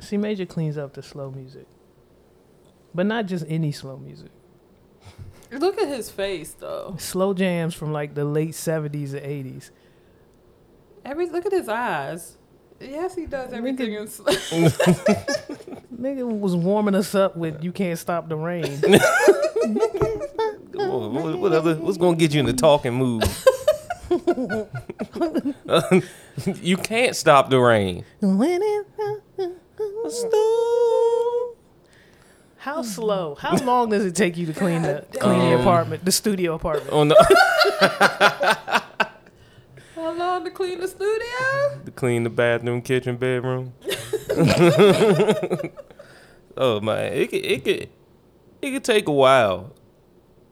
C major cleans up the slow music, but not just any slow music. Look at his face though. Slow jams from like the late seventies and eighties. Every look at his eyes. Yes, he does everything. In, sl- Nigga was warming us up with "You Can't Stop the Rain." what, what other? What's gonna get you in the talking mood? you can't stop the rain. How slow? How long does it take you to clean the clean the Um, apartment, the studio apartment? On the How long to clean the studio? to clean the bathroom, kitchen, bedroom. oh man, it could it could it could take a while.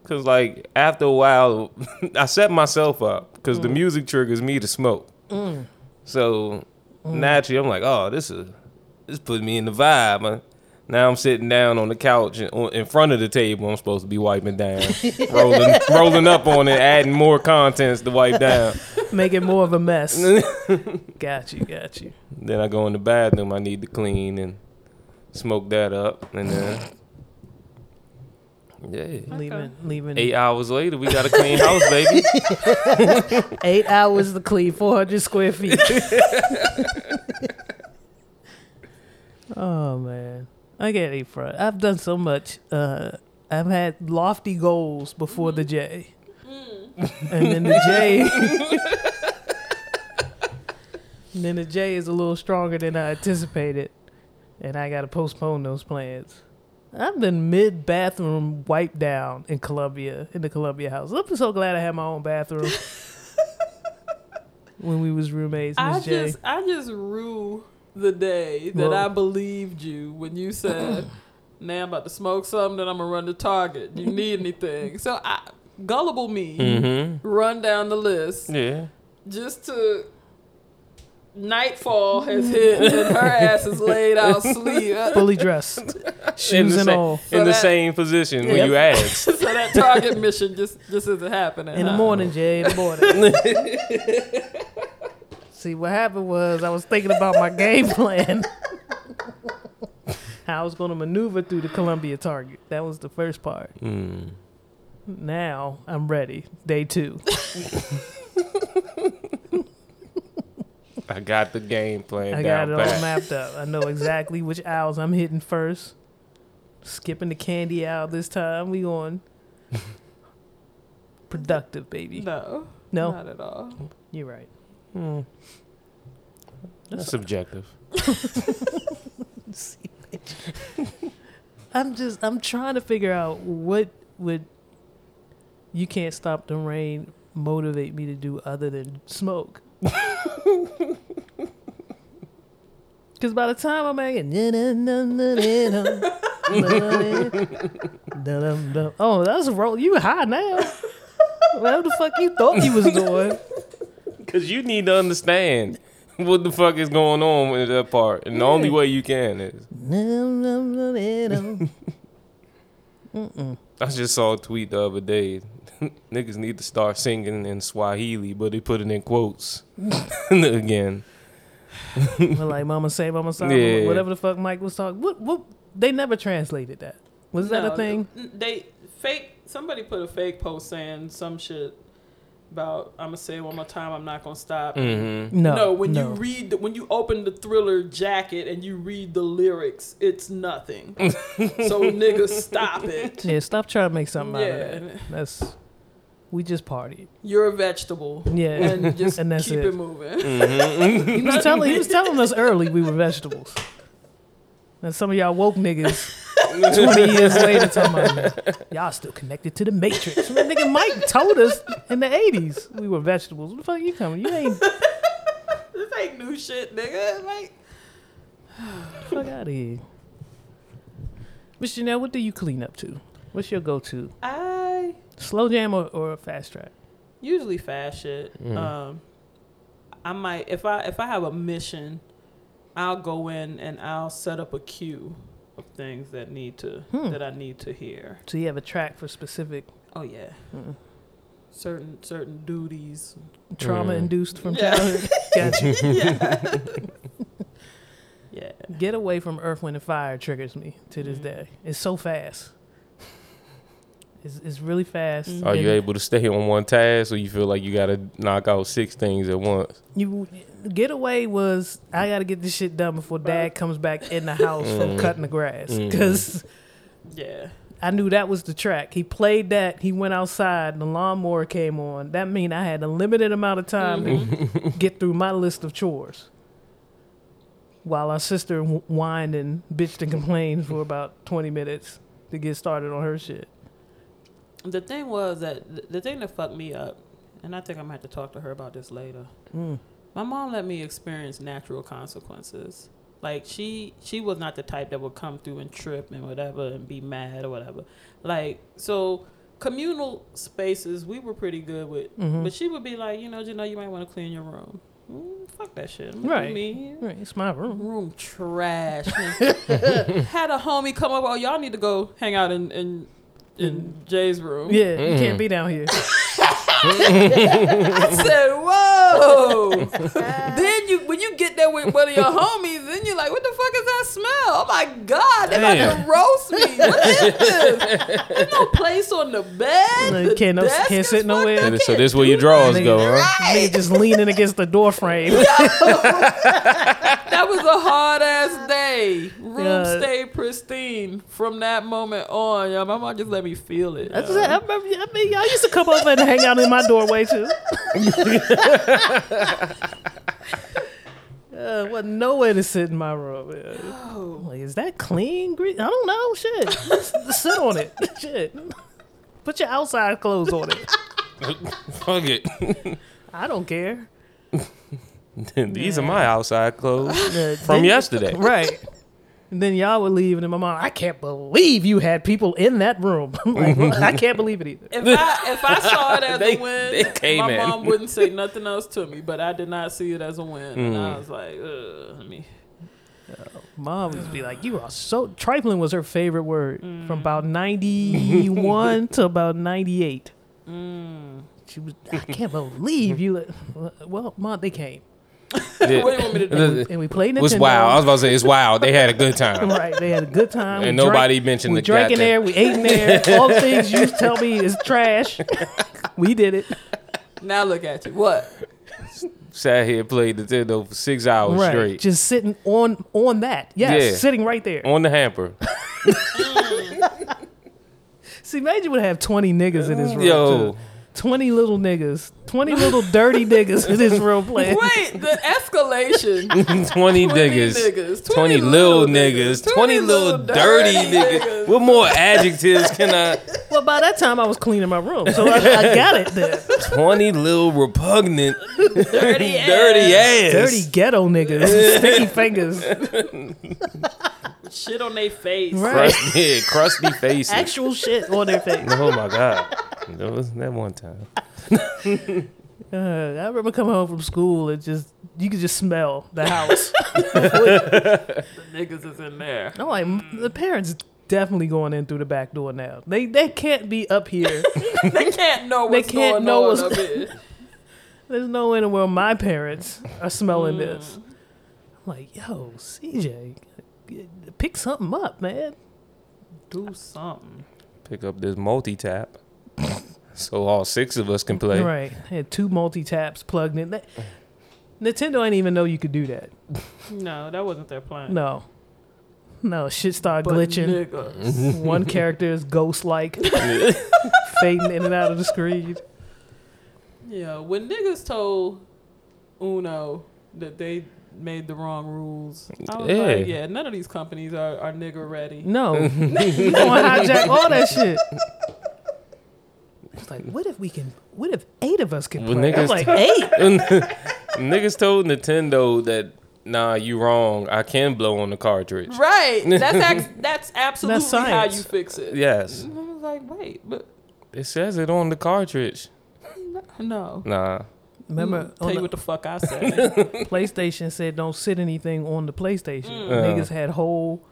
Cause like after a while, I set myself up because the mm. music triggers me to smoke. Mm. So mm. naturally, I'm like, oh, this is this put me in the vibe. Man. Now I'm sitting down on the couch and on, in front of the table. I'm supposed to be wiping down, rolling rolling up on it, adding more contents to wipe down. Make it more of a mess. got you, got you. Then I go in the bathroom. I need to clean and smoke that up, and then yeah. Leaving, leaving Eight hours later, we got a clean house, baby. eight hours to clean 400 square feet. Oh man, I get it, front. I've done so much. Uh, I've had lofty goals before the J, and then the J. and then the J is a little stronger than I anticipated, and I got to postpone those plans. I've been mid bathroom wipe down in Columbia, in the Columbia house. I'm so glad I had my own bathroom when we was roommates, I Miss just I just rue the day that Well- I believed you when you said, "Now I'm about to smoke something, then I'm gonna run to Target. Do you need anything?" So I gullible me mm-hmm. run down the list Yeah. just to nightfall has hit and her ass is laid out sleep. fully dressed, shoes the, and all. So in the that- same position when you asked. so that Target mission just just isn't happening. In the morning, Jay, in the morning. See, what happened was I was thinking about my game plan. How I was going to maneuver through the Columbia target. That was the first part. Mm. Now I'm ready. Day two. I got the game plan I got down it all mapped up. I know exactly which owls I'm hitting first. Skipping the candy owl this time. We going productive, baby. No, No, not at all. you're right. Mm. That's subjective. I'm just I'm trying to figure out what would you can't stop the rain motivate me to do other than smoke. Cause by the time I'm making oh that's a roll you high now. Whatever the fuck you thought you was doing. Because you need to understand what the fuck is going on with that part. And the only way you can is. I just saw a tweet the other day. Niggas need to start singing in Swahili, but they put it in quotes again. Well, like Mama say, Mama say, Yeah. whatever the fuck Mike was talking. What? What? They never translated that. Was that a thing? They fake. Somebody put a fake post saying some shit about. I'm gonna say it one more time. I'm not gonna stop. Mm-hmm. No. No, when no. you read, the, when you open the Thriller jacket and you read the lyrics, it's nothing. so niggas, stop it. Yeah, stop trying to make something out of Yeah. that. That's we just partied. You're a vegetable. Yeah, And just And that's keep it. it, moving. Mm-hmm. He was telling he was telling us early we were vegetables. And some of y'all woke niggas twenty years later talking about y'all still connected to the matrix. Well, nigga Mike told us in the eighties we were vegetables. What the fuck you coming? You ain't This ain't new shit, nigga. Like, fuck out of here. Miss Janelle, what do you clean up to? What's your go to? I Slow jam or, or fast track? usually fast shit. Mm. Um, I might if I if I have a mission, I'll go in and I'll set up a queue of things that need to Hmm. that I need to hear. So you have a track for specific Oh yeah, mm, certain certain duties. trauma induced from Yeah. childhood. Gotcha. yeah. yeah. Get away from Earth, Wind, and Fire triggers me to this Mhm. day. It's so fast. It's, it's really fast. Mhm. Are you able to stay on one task, or you feel like you gotta knock out six things at once? You getaway was I got to get this shit done before Dad comes back in the house from Mm. cutting the grass Mm. because Yeah. I knew that was the track. He played that. He went outside. The lawnmower came on. That mean I had a limited amount of time to get through my list of chores. While our sister wh- whined and bitched and complained for about twenty minutes to get started on her shit. The thing was that the thing that fucked me up, and I think I'm gonna have to talk to her about this later. Mm. My mom let me experience natural consequences. Like she she was not the type that would come through and trip and whatever and be mad or whatever. Like so communal spaces we were pretty good with. Mhm. But she would be like, you know, you know, you might want to clean your room. Mm, fuck that shit. I'm Right. Me. Right, it's my room. Room trash. Had a homie come up. Oh, y'all need to go hang out in in, in Jay's room. Yeah, you Mm. can't be down here. I said, "Whoa!" then you, when you get there with one of your homies, then you're like, "What the fuck is that smell? Oh my god, they about Damn. to roast me! What is this? There's no place on the bed. Like, The can't no- desk can't is sit nowhere. fucked up, so can't this where your do drawers Nigga, go, huh? Nigga just leaning against the door frame. That was a hard ass day. Room Yeah. stayed pristine from that moment on. Yeah, my mom just let me feel it. I, just. I, remember, I mean, y'all used to come over and hang out in my doorway too. uh, wasn't nowhere to sit in my room. man. Oh. Like, is that clean? Green? I don't know. Shit, sit on it. Shit, put your outside clothes on it. Fuck it. I don't care. These are my outside clothes Uh, from yesterday. right? And then y'all would leave, and then my mom, I can't believe you had people in that room. like, well, I can't believe it either. If I if I saw it as They- a win, they came my in. mom wouldn't say nothing else to me. But I did not see it as a win, and Mm. I was like, Ugh, let me. Mom would be like, "You are so trifling." Was her favorite word Mm. from about ninety one to about ninety eight. Mm. She was, I can't believe you. let-" Well, mom, they came What do you want me to do? and we played Nintendo. was wild. I was about to say it's wild. They had a good time. right, they had a good time. And We nobody drank, mentioned we the drank in there. We ate in there. All the things you tell me is trash. we did it. Now look at you. What? Sat here, played Nintendo for six hours right, straight just sitting on on that. Yes, Yeah. sitting right there. on the hamper. Mm. See, Major would have twenty niggas in his room. Yo, too. Twenty little niggas, twenty little dirty niggas in this room playing. Wait, the escalation. 20 20 niggas. niggas, 20 little niggas, 20 little dirty niggas. What more adjectives can I? Well, by that time I was cleaning my room, so I, I got it then. 20 little repugnant, Dirty ass. dirty ass. Dirty ghetto niggas, sticky fingers, Shit on their face. right? Crusty, yeah, crusty faces. Actual shit on their face. oh my God. That was that one time. Uh, I remember coming home from school and just you could just smell the house. The niggas is in there. I'm like, the parents definitely going in through the back door now. They they can't be up here. They can't know They what's can't going know on what's- up here. There's no way in the world my parents are smelling this. Mm. I'm like, yo, CJ, pick something up, man. Do something. Pick up this multi tap. So all six of us can play. Right. Had two multi taps plugged in. That, Nintendo ain't even know you could do that. No, that wasn't their plan. No. No, shit started But glitching. niggas. One character is ghost like, fading in and out of the screen. Yeah, when niggas told Uno that they made the wrong rules, I was Yeah. like, yeah, none of these companies are, are nigga ready. No. you gonna hijack all that shit. It's like, what if we can, what if eight of us can Well, play? I'm like, t- eight? Niggas told Nintendo that nah, you wrong. I can blow on the cartridge. Right. That's ex- that's absolutely how you fix it. Yes. And I was like, wait, but It says it on the cartridge. no. Nah. Remember, Tell you the what the fuck I said. PlayStation said don't sit anything on the PlayStation. Mm. Uh. Niggas had whole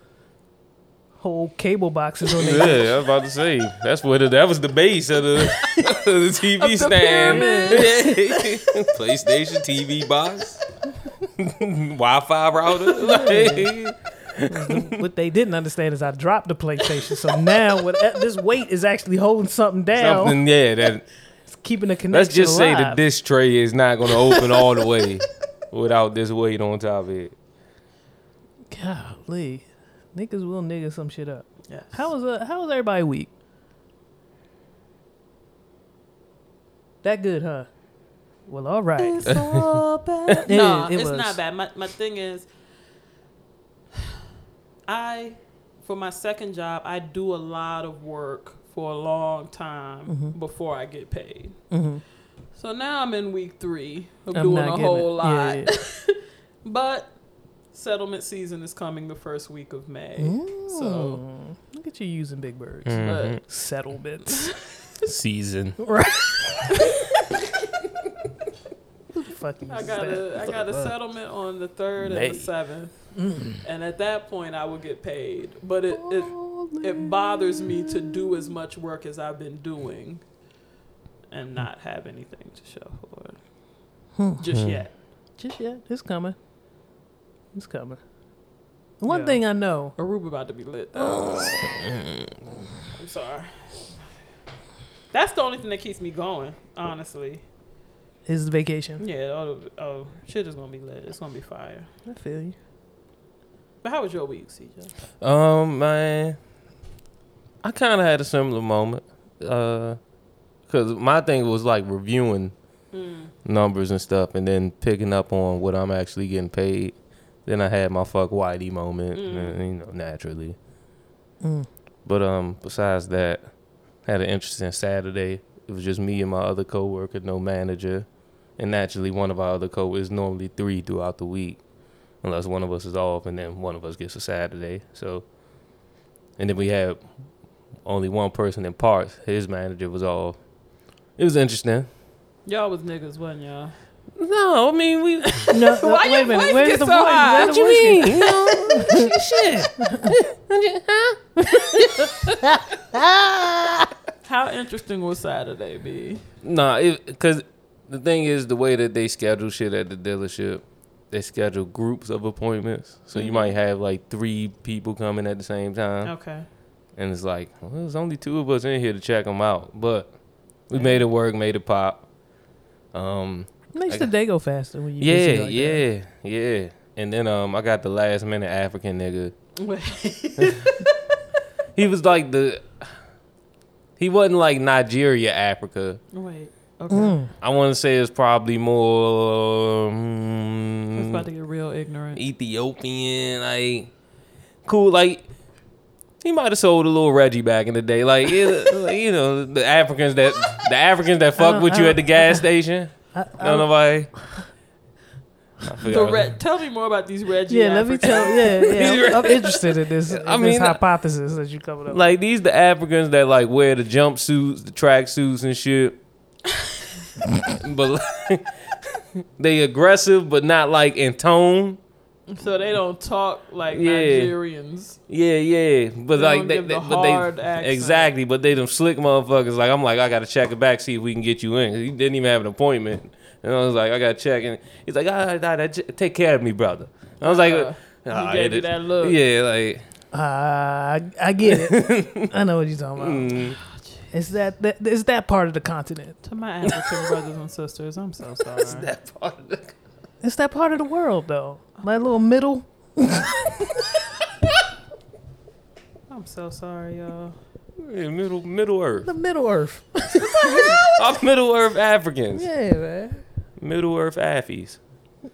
whole cable boxes on there. Yeah, I was about to say that's what it, that was the base of the, of the TV Of the stand. pyramid. PlayStation TV box, Wi-Fi router. Like, what they didn't understand is I dropped the PlayStation, so now what this weight is actually holding something down, something, yeah. That it's keeping the connection. let's just say the alive. disc tray is not going to open all the way without this weight on top of it. Golly, niggas will nigga some shit up. Yes. How was uh, how was everybody week? That good, huh? Well, all right. It's so bad. It no, is, it it's was. not bad. My my thing is, I for my second job, I do a lot of work for a long time Mm-hmm. before I get paid. Mhm. So now I'm in week three of I'm doing a whole it. lot. Yeah, But settlement season is coming the first week of May. yeah. So look at you using big words. Mhm. but Settlements. Season. right. Who the fuck I uses got a I got a settlement on the third May. and the seventh, Mm. and at that point I will get paid. But it, it it bothers me to do as much work as I've been doing, and not have anything to show for it Hmm. just Hmm. yet. Just yet. It's coming. It's coming. One Yeah. thing I know. Aruba about to be lit. Though. I'm sorry. That's the only thing that keeps me going, honestly. Is the vacation. Yeah, oh, oh shit is gonna be lit. It's gonna be fire. I feel you. But how was your week, CJ? Um, man, I kind of had a similar moment. Uh, cause my thing was like reviewing Mm. numbers and stuff, and then picking up on what I'm actually getting paid. Then I had my fuck Whitey moment, Mm. and, you know, naturally. Mm. But um, besides that, had an interesting Saturday. It was just me and my other coworker, no manager, and naturally one of our other coworkers normally three throughout the week, unless one of us is off, and then one of us gets a Saturday. So, and then we had only one person in parts. His manager was all. It was interesting. Y'all was niggas, wasn't y'all? No, I mean we. No, no, Why wait your a minute. voice Where's get the so voice? high? Where's What the you mean? You know, shit. How interesting will Saturday be? Nah, because the thing is, the way that they schedule shit at the dealership, they schedule groups of appointments. So you Mhm. might have like three people coming at the same time, Okay. And it's like, well, there's only two of us in here to check them out, but we Yeah. made it work, made it pop. Um, Makes I the day go faster when you yeah, like that. yeah, yeah. And then um, I got the last minute African nigga. He was like the. He wasn't like Nigeria, Africa. Wait. Okay. Mm. I want to say it's probably more It's mm, about to get real ignorant. Ethiopian, like cool. Like he might have sold a little Reggie back in the day, like, you know the Africans that the Africans that fuck with you at the gas station. I, I No, nobody. I The forgot. Re- tell me more about these Reggie. yeah, let me tell. Yeah, yeah. I'm, I'm interested in this. In I this mean, hypothesis that you covered up. Like these the Africans that like wear the jumpsuits, the track suits and shit. but like, they aggressive, but not like in tone. So they don't talk like Yeah. Nigerians. Yeah, yeah, but They like don't they, give the they- but they accent. exactly, but they them slick motherfuckers. Like I'm like I gotta check it back, see if we can get you in. He didn't even have an appointment, and I was like I gotta check, and he's like, ah, nah, nah, take care of me, brother. And I was like, Uh, "Ah, he gave it you that look. yeah, like Uh, I, I get it. I know what you're talking about. mm, It's that, that it's that part of the continent. To my African brothers and sisters, I'm so sorry. It's that part of the It's that part of the world though. That little middle. I'm so sorry, y'all. yeah, middle Middle Earth. The Middle Earth. I'm Middle Earth Africans. Yeah, man. Middle Earth Affies.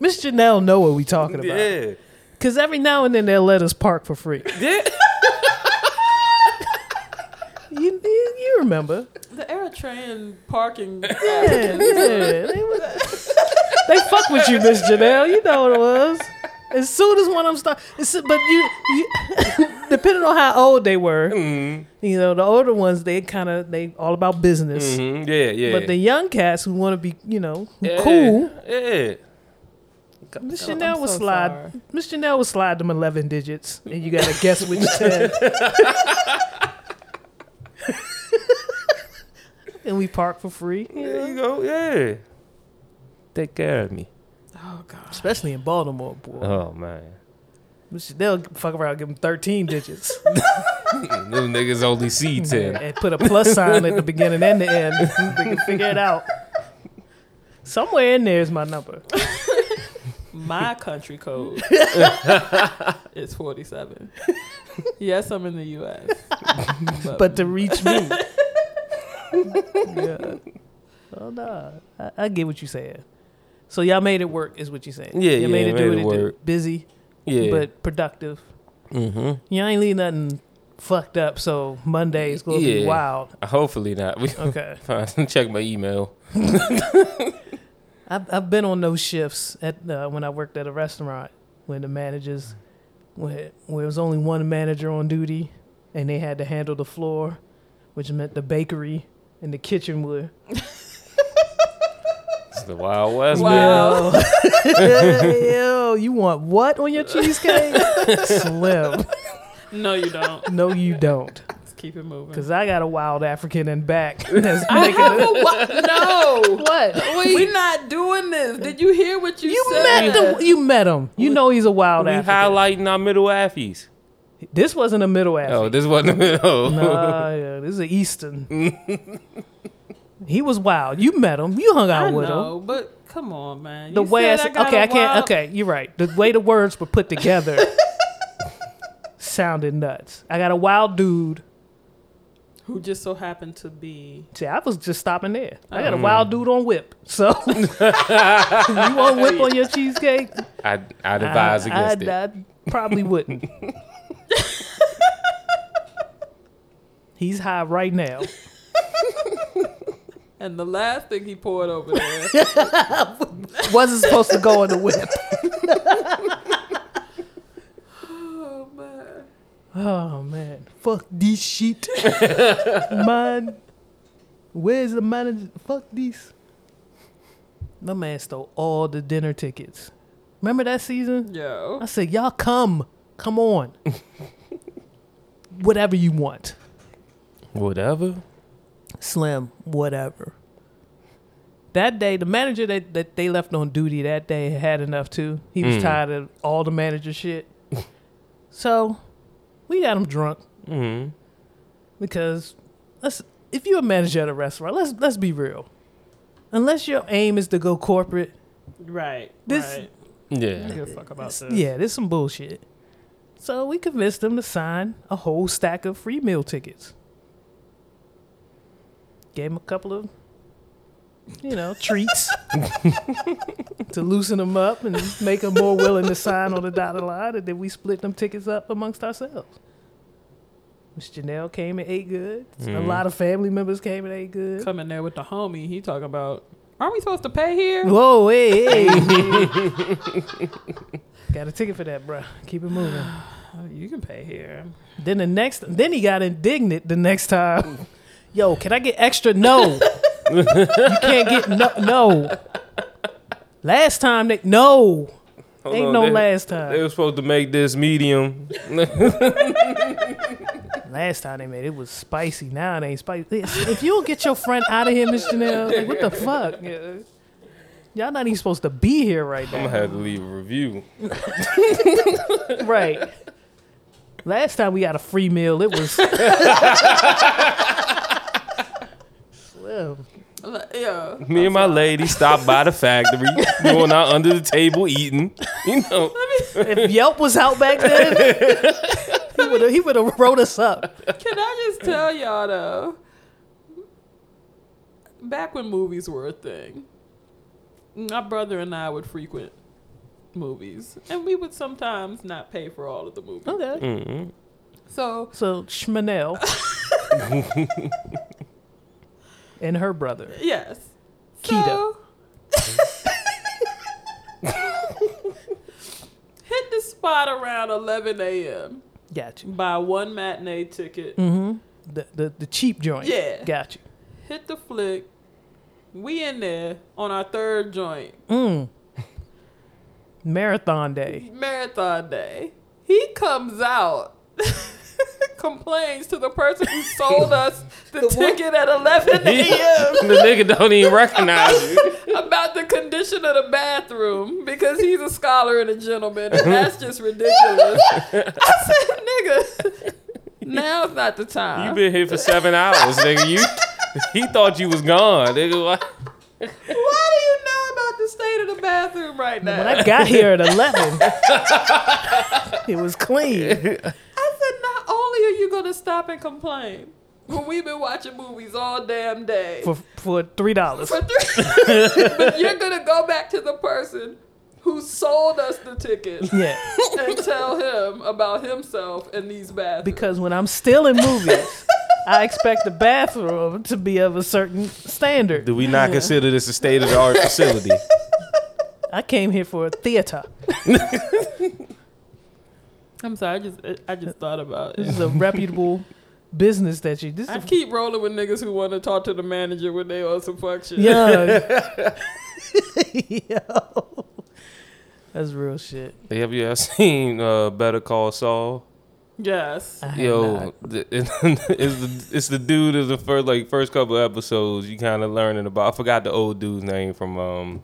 Miss Janelle know what we talking about. Yeah. Cause every now and then they'll let us park for free. Yeah. You, you, you remember? The Eritrean parking. Yeah, yeah. They, was, they fuck with you, Miss Janelle. You know what it was. As soon as one of them start, it's, but you, you depending on how old they were, Mm, you know, the older ones they kind of they all about business. mhm, Yeah, yeah. But the young cats who want to be, you know, yeah, cool, Yeah. Miss I'm Chanel will so slide. Miss Chanel will slide them eleven digits, and you gotta guess which ten. and we park for free, you There you go. Yeah. Take care of me. Oh god. especially in Baltimore, boy. Oh man. They'll fuck around, give them thirteen digits, Them niggas only see ten. and put a plus sign at the beginning and the end. they can figure it out. Somewhere in there is my number. My country code is 47. Yes, I'm in the U.S. but to reach me. yeah. Oh no, I, I get what you're saying. So y'all made it work, is what you're saying. Yeah, you yeah, made it do made what it it did. work. Busy, Yeah. but productive. mm-hmm. Y'all ain't leave nothing fucked up. So Monday is gonna be wild. Hopefully not. We Okay, fine. Check my email. I've I've been on those shifts at uh, when I worked at a restaurant when the managers when where it was only one manager on duty and they had to handle the floor, which meant the bakery and the kitchen were It's the Wild West, Wow. man. Yo, you want what on your cheesecake? Slim. no, you don't. No, you don't. Let's keep it moving. Because I got a wild African in back that's I making have it. a what? No. What? We're not doing this. Did you hear what you, You said? met the, You met him. You know he's a wild We African. highlighting our middle affies. This wasn't a middle Oh, this wasn't the middle. Nah, yeah, this is an Eastern. he was wild. You met him. You hung out I with him. but come on, man. The You way I said said, okay, a I can't. wild- Okay, you're right. The way the words were put together sounded nuts. I got a wild dude. Who just so happened to be? See, I was just stopping there. I got a Mm. wild dude on whip. So you want whip on your cheesecake? I I'd advise I, against I, it. I probably wouldn't. He's high right now. And the last thing he poured over there. Wasn't supposed to go in the whip. oh man. Oh man, fuck this shit, man. Where's the manager? Fuck this. My man stole all the dinner tickets. Remember that season? Yo. I said, y'all come, come on. Whatever you want, Whatever. Slim. Whatever. That day, the manager that, that they left on duty that day had enough too. He was Mm. tired of all the manager shit. so, we got him drunk. Mm-hmm. because let's if you're a manager at a restaurant, let's let's be real. Unless your aim is to go corporate, Right. This- right. Yeah. give a fuck about this. yeah, there's some bullshit. So we convinced them to sign a whole stack of free meal tickets. Gave him a couple of, you know, treats to loosen them up and make them more willing to sign on the dotted line. And then we split them tickets up amongst ourselves. Miss Janelle came and ate good. A Mhm. lot of family members came and ate good. Coming there with the homie, he talking about. Aren't we supposed to pay here? Whoa, hey, hey. Got a ticket for that, bro. Keep it moving. You can pay here. Then the next, then he got indignant the next time. Yo, can I get extra? No, you can't get no. No. Last time they no, Hold ain't on, no they, last time. They time. were supposed to make this medium. Last time they made it was spicy. Now it ain't spicy. If you don't get your friend out of here, Miss Janelle, like what the fuck? Yeah. Y'all not even supposed to be here right now. I'm gonna have to leave a review. Right. Last time we got a free meal, it was slim. Yeah. Me and my lady stopped by the factory, going out under the table eating. You know, If Yelp was out back then, he would have he would have wrote us up. Can I just tell y'all though? Back when movies were a thing, my brother and I would frequent movies, and we would sometimes not pay for all of the movies. Okay. mm So So Schmanel and her brother. yes, Keto. So- hit the spot around 11 a.m. Got you. Buy one matinee ticket. Mm-hmm. The, the the cheap joint. Yeah. Got you. Hit the flick. We in there on our third joint. Mm. Marathon day. marathon day. He comes out, complains to the person who sold us the, ticket at 11 a.m. the nigga don't even recognize you. about the condition of the bathroom because he's a scholar and a gentleman, and that's just ridiculous. I said, nigga, now's not the time. You've been here for seven hours, nigga. You he thought you was gone, nigga. What? Why do you know about the state of the bathroom right now? When I got here at 11, it was clean. I said, not only are you gonna stop and complain when we've been watching movies all damn day, For, for $3. for three, but you're gonna go back to the person who sold us the ticket Yeah. and tell him about himself and these bathrooms. Because when I'm still in movies, I expect the bathroom to be of a certain standard. Do we not consider this a state of the art facility? I came here for a theater. I'm sorry, I just I just thought about This it. is a reputable business that you. This I is a, keep rolling with niggas who want to talk to the manager when they on some fuck shit. yeah. Yo. That's real shit. Have you ever seen uh, Better Call Saul? Yes. I Yo, not. the- it's the it's the dude of the first like first couple episodes. You kind of learning about. I forgot the old dude's name from um,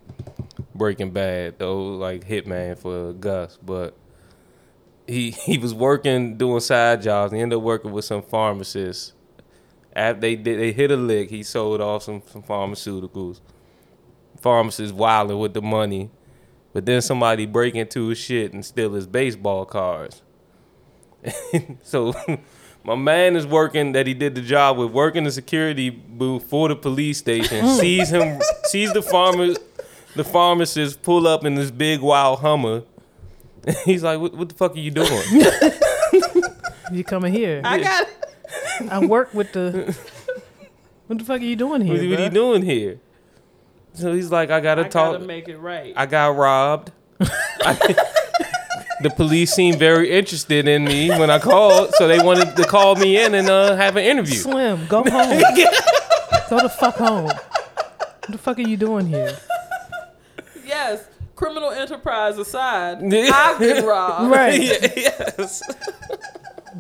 Breaking Bad. The old like hitman for Gus, but he he was working doing side jobs. He ended up working with some pharmacists. After they did, they hit a lick. He sold off some, some pharmaceuticals. Pharmacists wilding with the money, but then somebody break into his shit and steal his baseball cards. so my man is working that he did the job with working the security booth for the police station sees him sees the farmer the pharmacist pull up in this big wild hummer he's like what, what the fuck are you doing You coming here? I got I work with the. What the fuck are you doing here? what, what are you doing here so he's like i gotta I talk gotta make it right. I got robbed the police seemed very interested in me when i called so they wanted to call me in and uh, have an interview Slim, go home. go the fuck home. What the fuck are you doing here? Yes. Criminal enterprise aside, Yeah. I've been robbed. Right. yeah, yes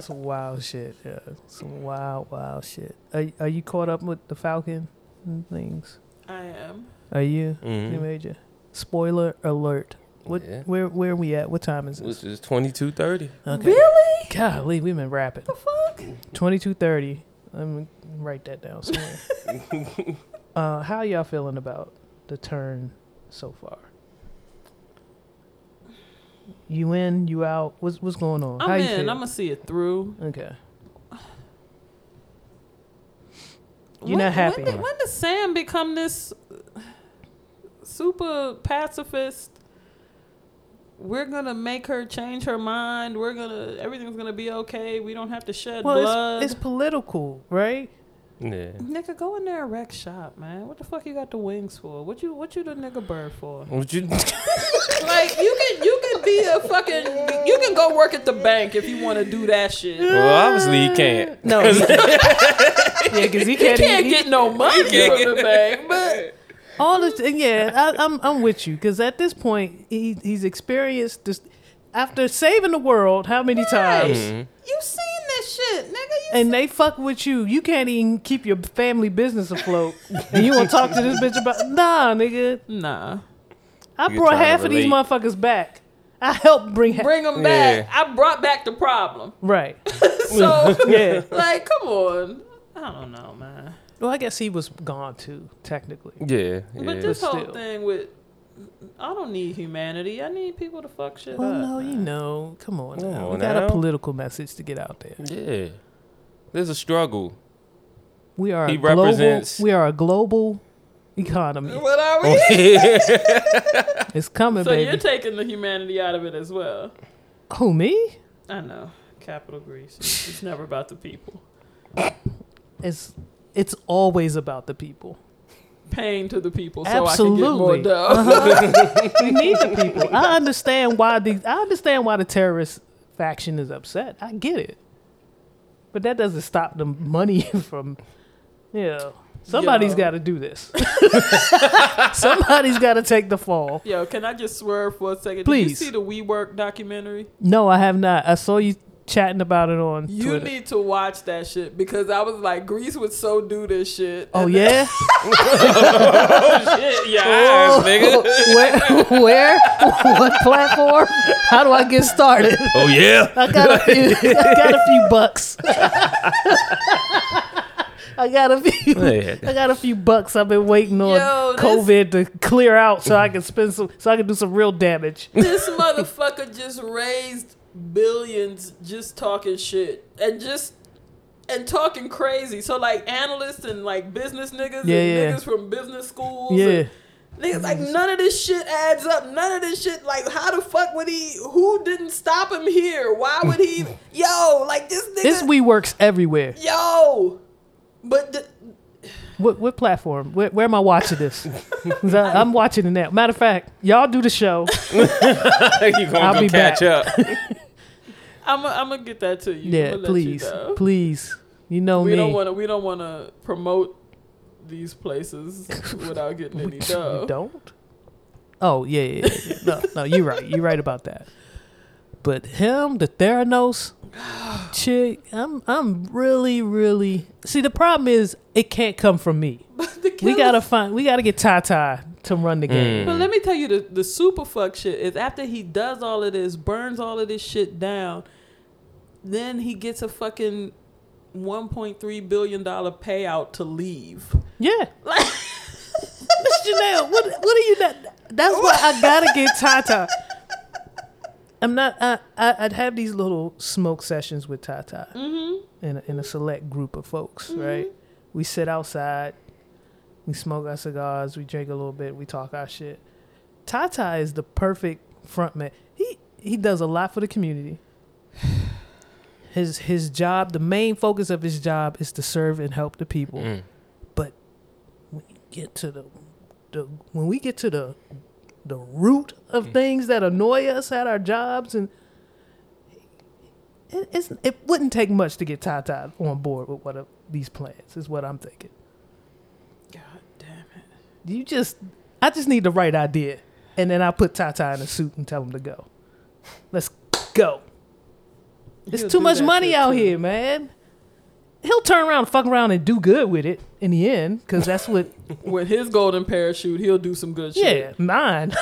Some wild shit. Yeah. Some wild, wild shit. Are, are you caught up with the Falcon and things? I am. Are you? Mhm. You major. Spoiler alert. What? Yeah. Where? Where are we at? What time is Which this? is twenty two thirty. Okay. Really? Golly, we've been rapping. The fuck? Twenty two thirty. Let me write that down somewhere. uh, how y'all feeling about the turn so far? You in? You out? What's What's going on? I'm how in. I'm gonna see it through. okay. You're When- not happy. When did, when did Sam become this super pacifist? We're gonna make her change her mind. We're gonna everything's gonna be okay. We don't have to shed Well, blood. it's, it's political, right? Yeah. Nigga, go in there and wreck shop, man. What the fuck you got the wings for? What you what you the nigga bird for? What you? like you can you can be a fucking you can go work at the bank if you want to do that shit. You well, obviously you can't. No. he- yeah, because he can't. can't he- get no money from the bank, but all the th- yeah. I, I'm I'm with you because at this point he he's experienced this after saving the world how many times Mhm. you seen this shit, nigga. You and they fuck with you. You can't even keep your family business afloat, and you want to talk to this bitch about nah, nigga. nah. I You're brought trying to half of these relate. motherfuckers back. I helped bring ha- Bring them back. Yeah. I brought back the problem. right. So Yeah. like, come on. I don't know, man. Well, I guess he was gone too, technically. Yeah. But yeah. this But whole still. thing with I don't need humanity. I need people to fuck shit Well, up. no, you know, come on, Come now. we on got a political message to get out there. yeah. There's a struggle. We are He a global. represents- We are a global economy. What are we? It's coming, so baby. you're taking the humanity out of it as well. Who me? I know. Capital Greece. It's it's never about the people. It's it's always about the people. Paying to the people so Absolutely. I can get more dough. Uh-huh. we need the people. I understand why the I understand why the terrorist faction is upset. I get it, but that doesn't stop the money from, you know. Somebody's got to do this. Somebody's got to take the fall. Yo, can I just swerve for a second? Did Please. you see the WeWork documentary? No, I have not. I saw you chatting about it on You Twitter. need to watch that shit because I was like, Greece would so do this shit. oh And yeah. Oh, shit, yeah, ass, nigga. where? Where? what platform? How do I get started? Oh yeah. I got a few. I got a few bucks. I got a few. Oh, yeah. I got a few bucks. I've been waiting on Yo, this- COVID to clear out so I can spend some, so I can do some real damage. this motherfucker just raised billions just talking shit and just and talking crazy. So like analysts and like business niggas Yeah, and yeah. niggas from business schools. Yeah. and Niggas like mm-hmm. none of this shit adds up. None of this shit like how the fuck would he? Who didn't stop him here? Why would he? yo, like this nigga. This we works everywhere. yo, but the, What what platform? Where, where am I watching this? I, am watching it now. Matter of fact, y'all do the show. you gonna I'll be catch back. up. I'm I'm gonna get that to you. Yeah, I'ma you please, know. please. You know We me. don't want to. We don't want to promote these places without getting any We dough. don't. Oh yeah, yeah, yeah. yeah. No, no, you're right. You're right about that. But him, the Theranos chick, I'm, I'm really, really. See, the problem is it can't come from me. We gotta find. We gotta get Tata to run the mm. game. But let me tell you, the the super fuck shit is after he does all of this, burns all of this shit down, then he gets a fucking. 1.3 billion dollar payout to leave. Yeah, Like, Miss Janelle, what what are you not? That's why I gotta get Tata. I'm not. I, I I'd have these little smoke sessions with Tata mm-hmm. in a, in a select group of folks. Right? We sit outside, we smoke our cigars, we drink a little bit, we talk our shit. Tata is the perfect front man. He he does a lot for the community. His his job, the main focus of his job is to serve and help the people Mm. when you get to the, the when we get to the the root of Mm. things that annoy us at our jobs and it, it's, it wouldn't take much to get Tata on board with what of these plans is what I'm thinking. God damn it. You just I just need the right idea and then I put Tata in a suit and tell him to go. Let's go. It's He'll too much money out too. here, man. He'll turn around, fuck around, and do good with it in the end, because that's what With his golden parachute, he'll do some good shit. Yeah, shit. mine.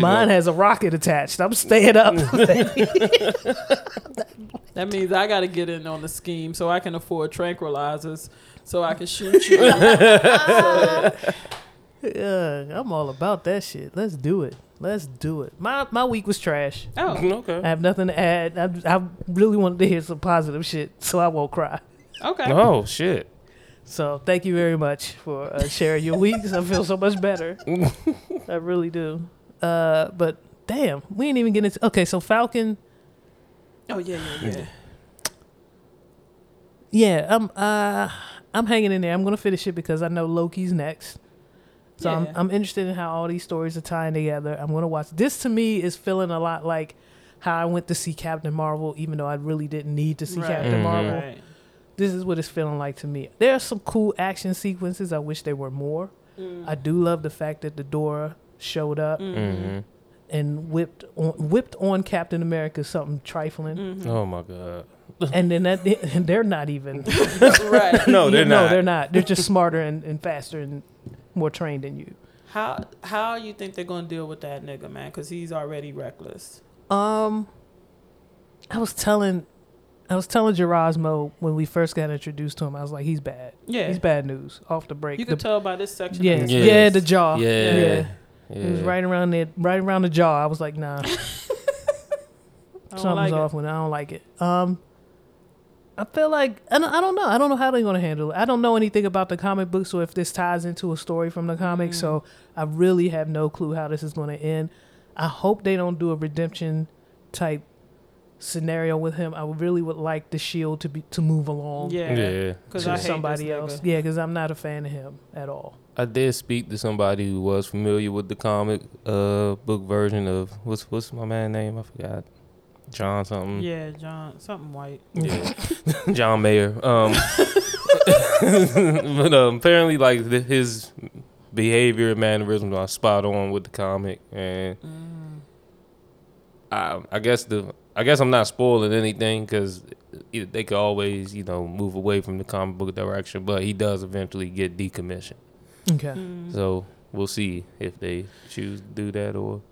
Mine has a rocket attached. I'm staying up. That means I got to get in on the scheme so I can afford tranquilizers so I can shoot you. yeah, I'm all about that shit. Let's do it. Let's do it. My my week was trash. oh, okay. I have nothing to add. I, I really wanted to hear some positive shit, so I won't cry. okay. Oh shit. So thank you very much for uh, sharing your weeks. I feel so much better. I really do. Uh, but damn, we ain't even getting into. Okay, so Falcon. Oh, yeah, yeah, yeah. Yeah, I'm uh I'm hanging in there. I'm gonna finish it because I know Loki's next. So I'm I'm interested in how all these stories are tying together. I'm gonna watch this to me is feeling a lot like how I went to see Captain Marvel, even though I really didn't need to see Right, Captain Mhm. Marvel. Right. This is what it's feeling like to me. There are some cool action sequences. I wish there were more. Mm. I do love the fact that the Dora showed up Mhm. hmm and whipped on whipped on Captain America something trifling, Mhm. Oh my god. and then that and they're not even right. No, they're Yeah, no, not. they're not. They're just smarter and, and faster and more trained than you. How how you think they're gonna deal with that nigga, man? Because he's already reckless. Um, I was telling, I was telling Gerasmo when we first got introduced to him. I was like, he's bad. Yeah, He's bad news off the break. you The- can tell by this section. yeah, of his yeah, the jaw. Yeah. yeah. Yeah. It was right around there, right around the jaw. I was like, nah, something's like it. off when I don't like it. Um, I feel like I don't, I don't know. I don't know how they're gonna handle it. I don't know anything about the comic book, so if this ties into a story from the comic, Mm. so I really have no clue how this is gonna end. I hope they don't do a redemption type scenario with him. I really would like the Shield to be to move along Yeah, Yeah. because to somebody else. Nigga. Yeah, because I'm not a fan of him at all. I did speak to somebody who was familiar with the comic uh book version of what's what's my man name? I forgot. John something. Yeah, John, something white. Yeah. John Mayer. Um but um, apparently, like the, his behavior and mannerisms are spot on with the comic, and I, I guess the I guess I'm not spoiling anything because they could always you know move away from the comic book direction, but he does eventually get decommissioned. Okay. So we'll see if they choose to do that or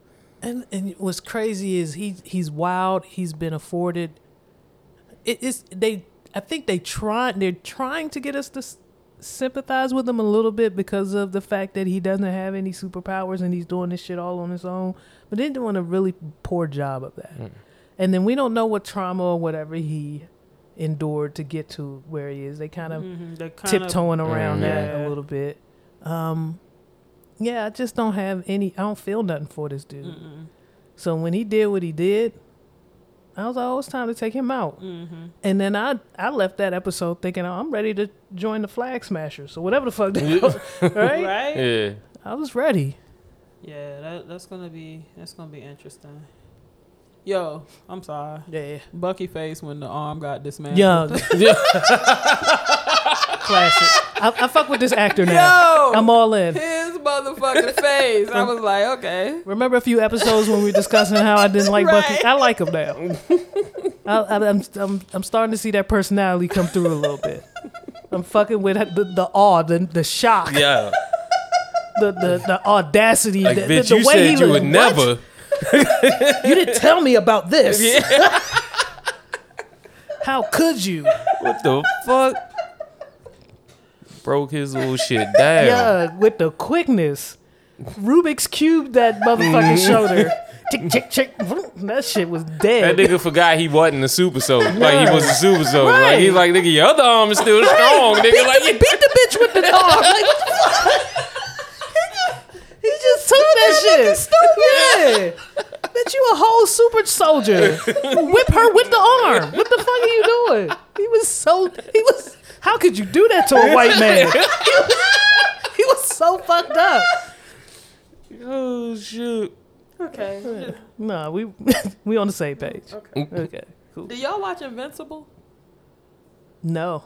And and what's crazy is he he's wild. He's been afforded. It is they. I think they try. They're trying to get us to s- sympathize with him a little bit because of the fact that he doesn't have any superpowers and he's doing this shit all on his own. But they're doing a really poor job of that. Mm. And then we don't know what trauma or whatever he endured to get to where he is. They kind of Mhm, they kind of tiptoeing around Mhm. that Yeah. a little bit. Um, yeah, I just don't have any. I don't feel nothing for this dude. Mm-mm. So when he did what he did, I was like, oh, it's time to take him out. Mm-hmm. And then I I left that episode thinking, oh, I'm ready to join the Flag Smashers. So whatever the fuck, they right? Right? yeah. I was ready. Yeah, that, that's gonna be that's gonna be interesting. Yo, I'm sorry. Yeah, Bucky face when the arm got dismantled. young, classic. I, I fuck with this actor now. Yo, I'm all in. His motherfucking face. I was like, okay. Remember a few episodes when we were discussing how I didn't like Bucky? I like him now. I, I, I'm, I'm, I'm starting to see that personality come through a little bit. I'm fucking with the, the awe, the, the shock, Yeah. the, the, the audacity, Like, the, bitch, the, the you way he said you looked. would What? never. You didn't tell me about this. How could you? What the fuck? Broke his little shit down. Yeah, with the quickness. Rubik's cube that motherfucking mm-hmm. shoulder. Tick, tick, tick. That shit was dead. That nigga forgot he wasn't a super soldier. Like he was a super soldier. Right. Like he's like, nigga, your other arm is still strong. Nigga, like you beat the bitch with the arm. Like, what he just took that shit. Yeah. Bitch, you a whole super soldier. Whip her with the arm. What the fuck are you doing? He was so he was how could you do that to a white man? He was, so fucked up. oh shoot. Okay. No, we we on the same page. Okay. Mm. Okay, cool. Do y'all watch Invincible? No.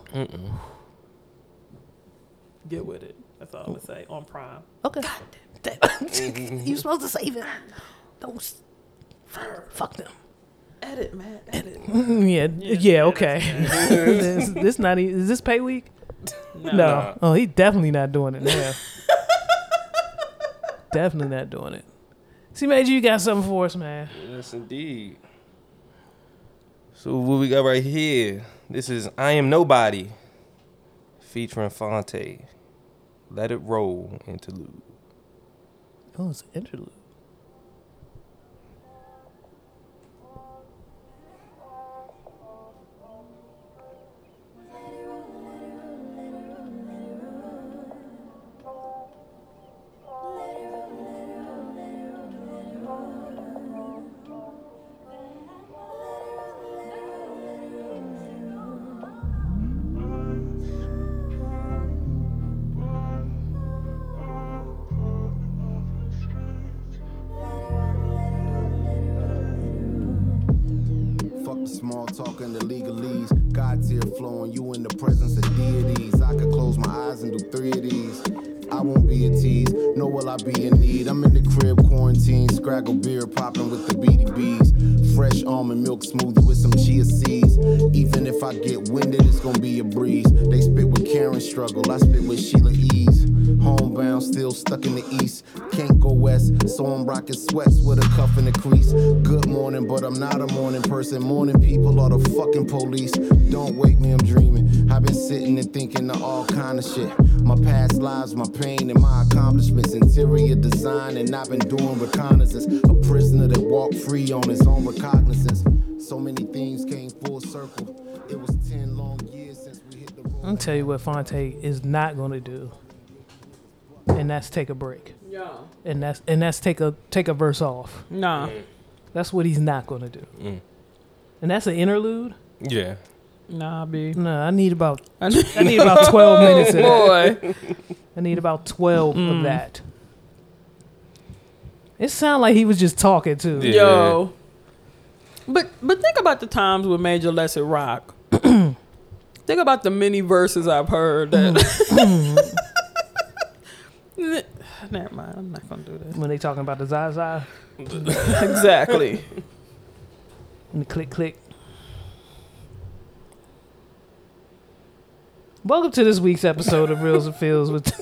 Get with it. That's all I'm gonna say on Prime. Okay. Mm-hmm. you supposed to save it. Don't s- fuck them. Edit, man. Edit. Yeah, yeah, yeah, okay. this, this not e- is this pay week? No. Nah. Oh, he definitely not doing it now. definitely not doing it. See, Major, you got something for us, man. Yes, indeed. So what we got right here? This is "I Am Nobody," featuring Fonte. Let it roll interlude. Oh, it's an interlude. The small talk and the legalese. God's here flowing, you in the presence of deities. I could close my eyes and do three of these. I won't be a tease, nor will I be in need. I'm in the crib, quarantine, scraggle beer popping with the BDBs. Fresh almond milk smoothie with some chia seeds. Even if I get winded, it's gonna be a breeze. They spit with Karen struggle, I spit with Sheila Ease. Homebound, still stuck in the east. Can't go west, so I'm rocking sweats with a cuff in the crease. Good morning, but I'm not a morning person. Morning people are the fucking police. Don't wake me, I'm dreaming. I've been sitting and thinking of all kind of shit. My past lives, my pain, and my accomplishments. Interior design, and I've been doing reconnaissance. A prisoner that walked free on his own recognizance. So many things came full circle. It was 10 long years since we hit the road. Gonna tell you what Fonte is not gonna do, and that's take a break, Yeah. and that's and that's take a take a verse off. Nah. That's what he's not gonna do, Mm. and that's an interlude. Yeah. Nah, B. No, I need about I I need about twelve minutes of that. Boy. I need about twelve Mm. of that. It sounded like he was just talking too. Yeah. Yo. But but think about the times with Major Lesser Rock Think about the many verses I've heard that. Never mind. I'm not gonna do this. When they talking about the Zaza exactly. and the click click. Welcome to this week's episode of Reels and Feels with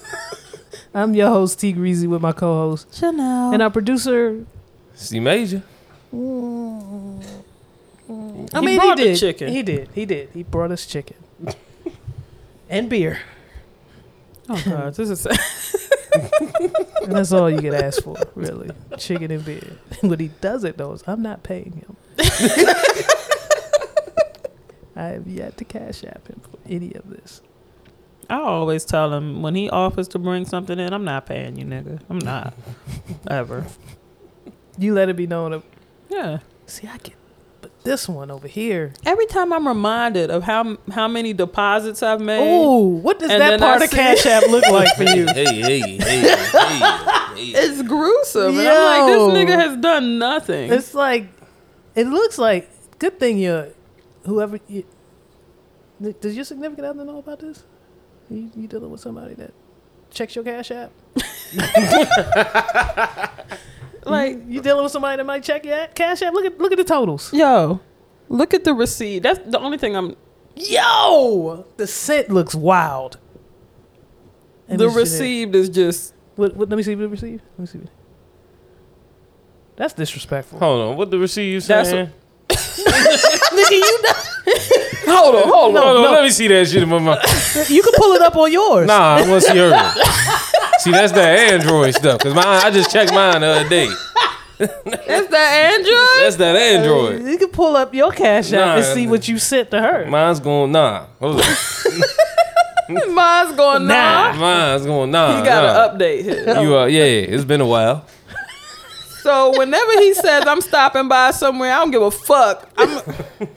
I'm your host T Greasy with my co-host Chanel. and our producer. C Major. Mm. I He mean, brought he the did. chicken. He did. He did. He brought us chicken and beer. oh god, this is. And that's all you can ask for, really. Chicken and beer. When he does it, though, is I'm not paying him. I have yet to cash app him for any of this. I always tell him when he offers to bring something in, I'm not paying you, nigga. I'm not. Ever. You let it be known. Of, Yeah. see, I can, but this one over here. Every time I'm reminded of how how many deposits I've made. Oh, what does that part I of see- Cash App look like for you? Hey, hey, hey, hey, hey. It's gruesome. And I'm like, Yo. this nigga has done nothing. It's like, it looks like. Good thing you're, whoever. You, does your significant other know about this? You, you dealing with somebody that checks your Cash App? like, you, you dealing with somebody that might check your Cash App? Look at look at the totals. yo, look at the receipt. That's the only thing I'm. Yo, the scent looks wild. Let the me see that. received is just. What, what, let me see the receipt. Let me see. it. That's disrespectful. Hold on, what the receipt you That's saying? Nigga, you know, Hold on, hold No, Hold on, no. let me see that shit in my mouth. you can pull it up on yours. Nah, I want to see hers. See, that's that Android stuff. Cause mine, I just checked mine the other day. That's that Android? That's that Android. You can pull up your Cash App Nah, and see what you sent to her. Mine's going nah. Hold on. Mine's going Nah. nah. Mine's going nah. He got nah. to update his. You uh, yeah, it's been a while. So whenever he says I'm stopping by somewhere, I don't give a fuck. I'm.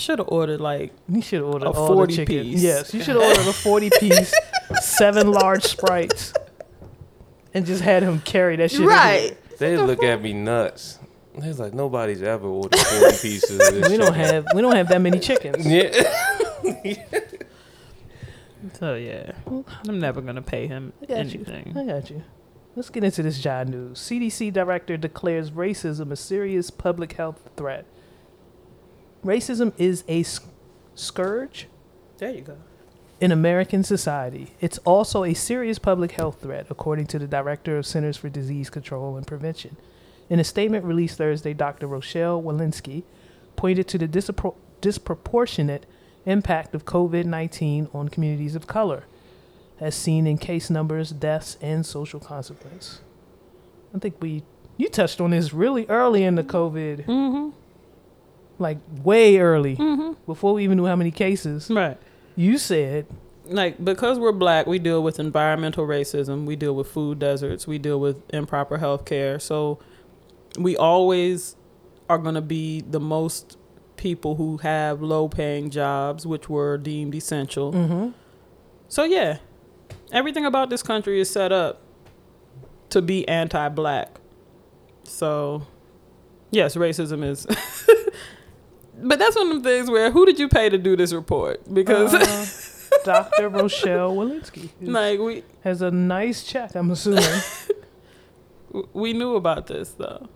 I should have ordered like You should have ordered A all 40 the piece. Yes, you should have ordered a forty piece, seven large sprites, and just had him carry that shit. right. They look at me nuts. It's like nobody's ever ordered forty pieces of this. We don't shit. have we don't have that many chickens. Yeah. So yeah, I'm never gonna pay him I got anything. you. I got you. Let's get into this job news. CDC director declares racism a serious public health threat. Racism is a sc- scourge There you go. in American society. It's also a serious public health threat, according to the director of Centers for Disease Control and Prevention. In a statement released Thursday, Dr. Rochelle Walensky pointed to the dispro- disproportionate impact of COVID 19 on communities of color, as seen in case numbers, deaths, and social consequence. I think we, you touched on this really early in the COVID, Mm-hmm. Like way early, Mm-hmm. before we even knew how many cases. Right. You said Like because we're black, we deal with environmental racism. We deal with food deserts. We deal with improper health care. So we always are going to be the most people who have low paying jobs, which were deemed essential. Mm-hmm. So yeah, everything about this country is set up to be anti-black. So yes, racism is. but that's one of the things where who did you pay to do this report? Because Uh, Dr. Rochelle Walensky like we has a nice check, I'm assuming. we knew about this though.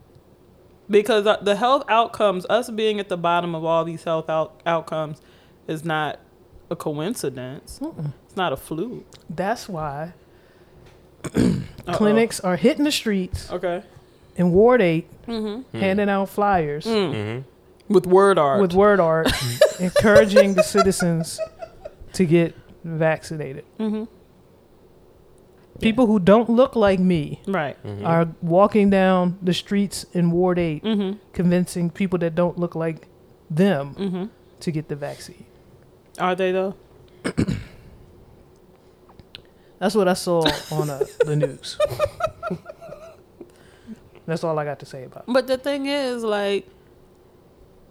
Because uh, the health outcomes, us being at the bottom of all these health out- outcomes, is not a coincidence. Mm-mm. It's not a fluke. That's why clinics are hitting the streets Okay. in Ward 8, Mm-hmm. handing out flyers Mm. With word art. with word art, encouraging the citizens to get vaccinated. mm-hmm. People who don't look like me Right. Mhm. are walking down the streets in Ward 8, Mm-hmm. convincing people that don't look like them Mm-hmm. to get the vaccine. Are they though? That's what I saw on uh, the news. That's all I got to say about it. But the thing is, like,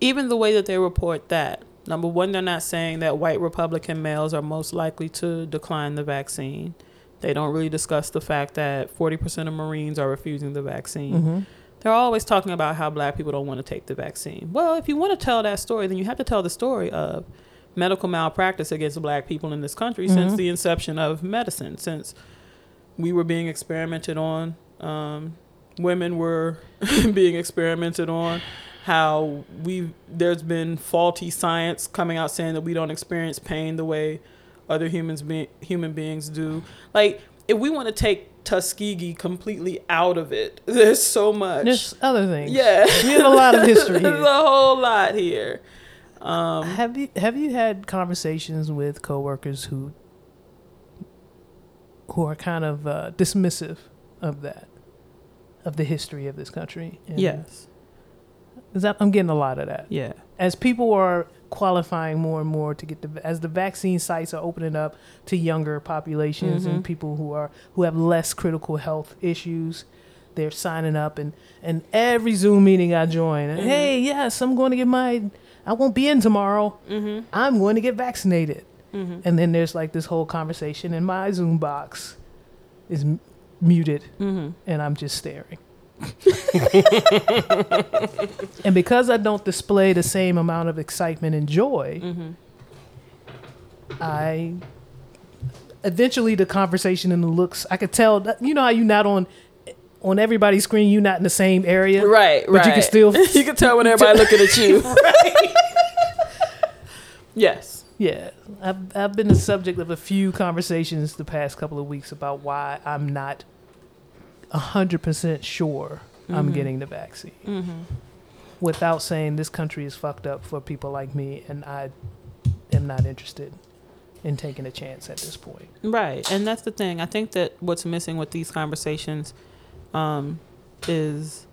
even the way that they report that, number one, they're not saying that white Republican males are most likely to decline the vaccine. They don't really discuss the fact that 40% of Marines are refusing the vaccine. hmm They're always talking about how black people don't want to take the vaccine. Well, if you want to tell that story, then you have to tell the story of medical malpractice against black people in this country Mm-hmm. since the inception of medicine, since we were being experimented on, um, women were being experimented on, how we there's been faulty science coming out saying that we don't experience pain the way other humans be, human beings do. Like if we want to take Tuskegee completely out of it, there's so much. There's other things. yeah, We have a lot of history there's a whole lot here. Um, Have you have you had conversations with coworkers who who are kind of uh, dismissive of that, of the history of this country? And yes, is that I'm getting a lot of that yeah, as people are qualifying more and more to get the as the vaccine sites are opening up to younger populations and Mhm. people who are who have less critical health issues they're signing up and and every zoom meeting i join and, Mhm. hey yes i'm going to get my i won't be in tomorrow mm-hmm, i'm going to get vaccinated mm-hmm, and then there's like this whole conversation and my zoom box is m- muted mm-hmm. and I'm just staring. and because I don't display the same amount of excitement and joy, Mm-hmm. I eventually the conversation and the looks I could tell that you know how you not on on everybody's screen you not in the same area Right, but right. you can still you can tell when everybody looking at you. yes. yeah I've, I've been the subject of a few conversations the past couple of weeks about why I'm not 100% sure I'm Mhm. getting the vaccine Mm-hmm. without saying this country is fucked up for people like me and I am not interested in taking a chance at this point. Right, and that's the thing. I think that what's missing with these conversations um, is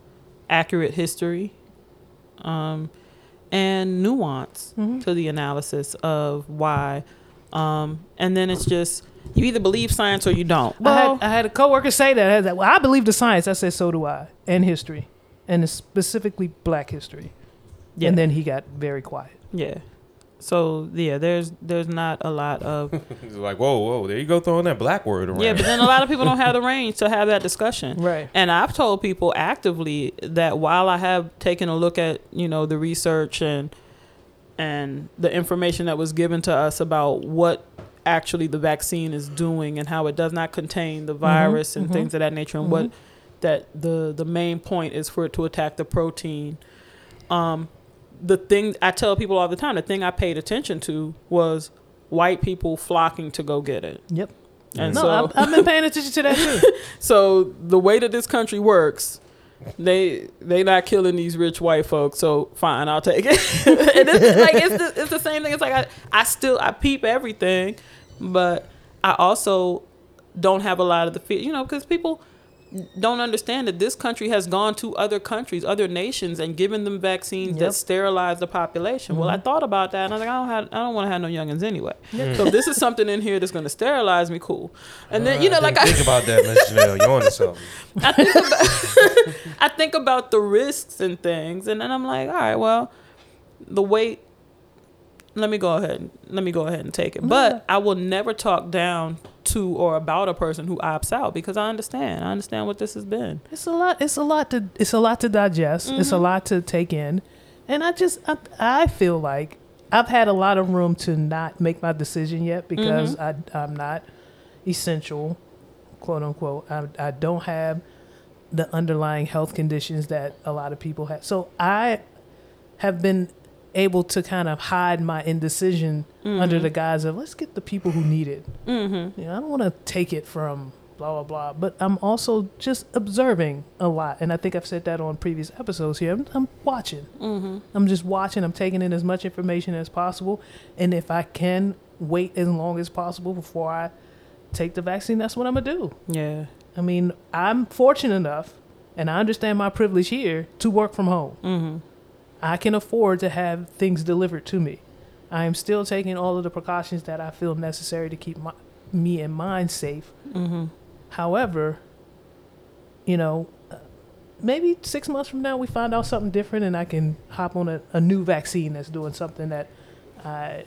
accurate history um, and nuance Mhm. to the analysis of why. Um, and then it's just you either believe science or you don't. I had I had a coworker say that. I had that well, I believe the science. I said so do I, and history, and specifically Black history. yeah, And then he got very quiet. yeah. So yeah, there's there's not a lot of It's like, whoa, whoa, there you go throwing that black word around. yeah, but then a lot of people don't have the range to have that discussion. Right. And I've told people actively that while I have taken a look at, you know, the research and and the information that was given to us about what actually the vaccine is doing and how it does not contain the virus and mhm. things of that nature and what that the the main point is for it to attack the protein. Um the thing I tell people all the time, the thing I paid attention to was white people flocking to go get it. Yep. And no, so I've, I've been paying attention to that too. so the way that this country works, they they not killing these rich white folks. So fine, I'll take it. and it's like it's the, it's the same thing. It's like I I still I peep everything, but I also don't have a lot of the fear, you know, because people don't understand that this country has gone to other countries, other nations, and given them vaccines that sterilize the population. Well, I Mhm. thought about that, and I was like, I don't have, I don't want to have no youngins anyway. So if this is something in here that's going to sterilize me, cool. And then you know, like I, think about that, Miss Janelle. You're on something. I think about I think about the risks and things, and then I'm like, all right, well, the weight. Let me go ahead. Let me go ahead and take it. But I will never talk down to or about a person who opts out because I understand. I understand what this has been. It's a lot. It's a lot to. It's a lot to digest. It's a Mm-hmm. lot to take in, and I just I, I feel like I've had a lot of room to not make my decision yet because Mm-hmm. I I'm not essential, quote unquote. I I don't have the underlying health conditions that a lot of people have. So I have been able to kind of hide my indecision under the guise of let's get the people who need it. Mm-hmm. You know, I don't want to take it from blah blah blah, but I'm also just observing a lot, and I think I've said that on previous episodes here. I'm, I'm watching. Mm-hmm. I'm just watching. I'm taking in as much information as possible, and if I can wait as long as possible before I take the vaccine, that's what I'm gonna do. Yeah. I mean, I'm fortunate enough, and I understand my privilege here to work from home. Mm-hmm. I can afford to have things delivered to me. I am still taking all of the precautions that I feel necessary to keep my, me and mine safe. Mm-hmm. However, you know, maybe six months from now we find out something different and I can hop on a, a new vaccine that's doing something that I.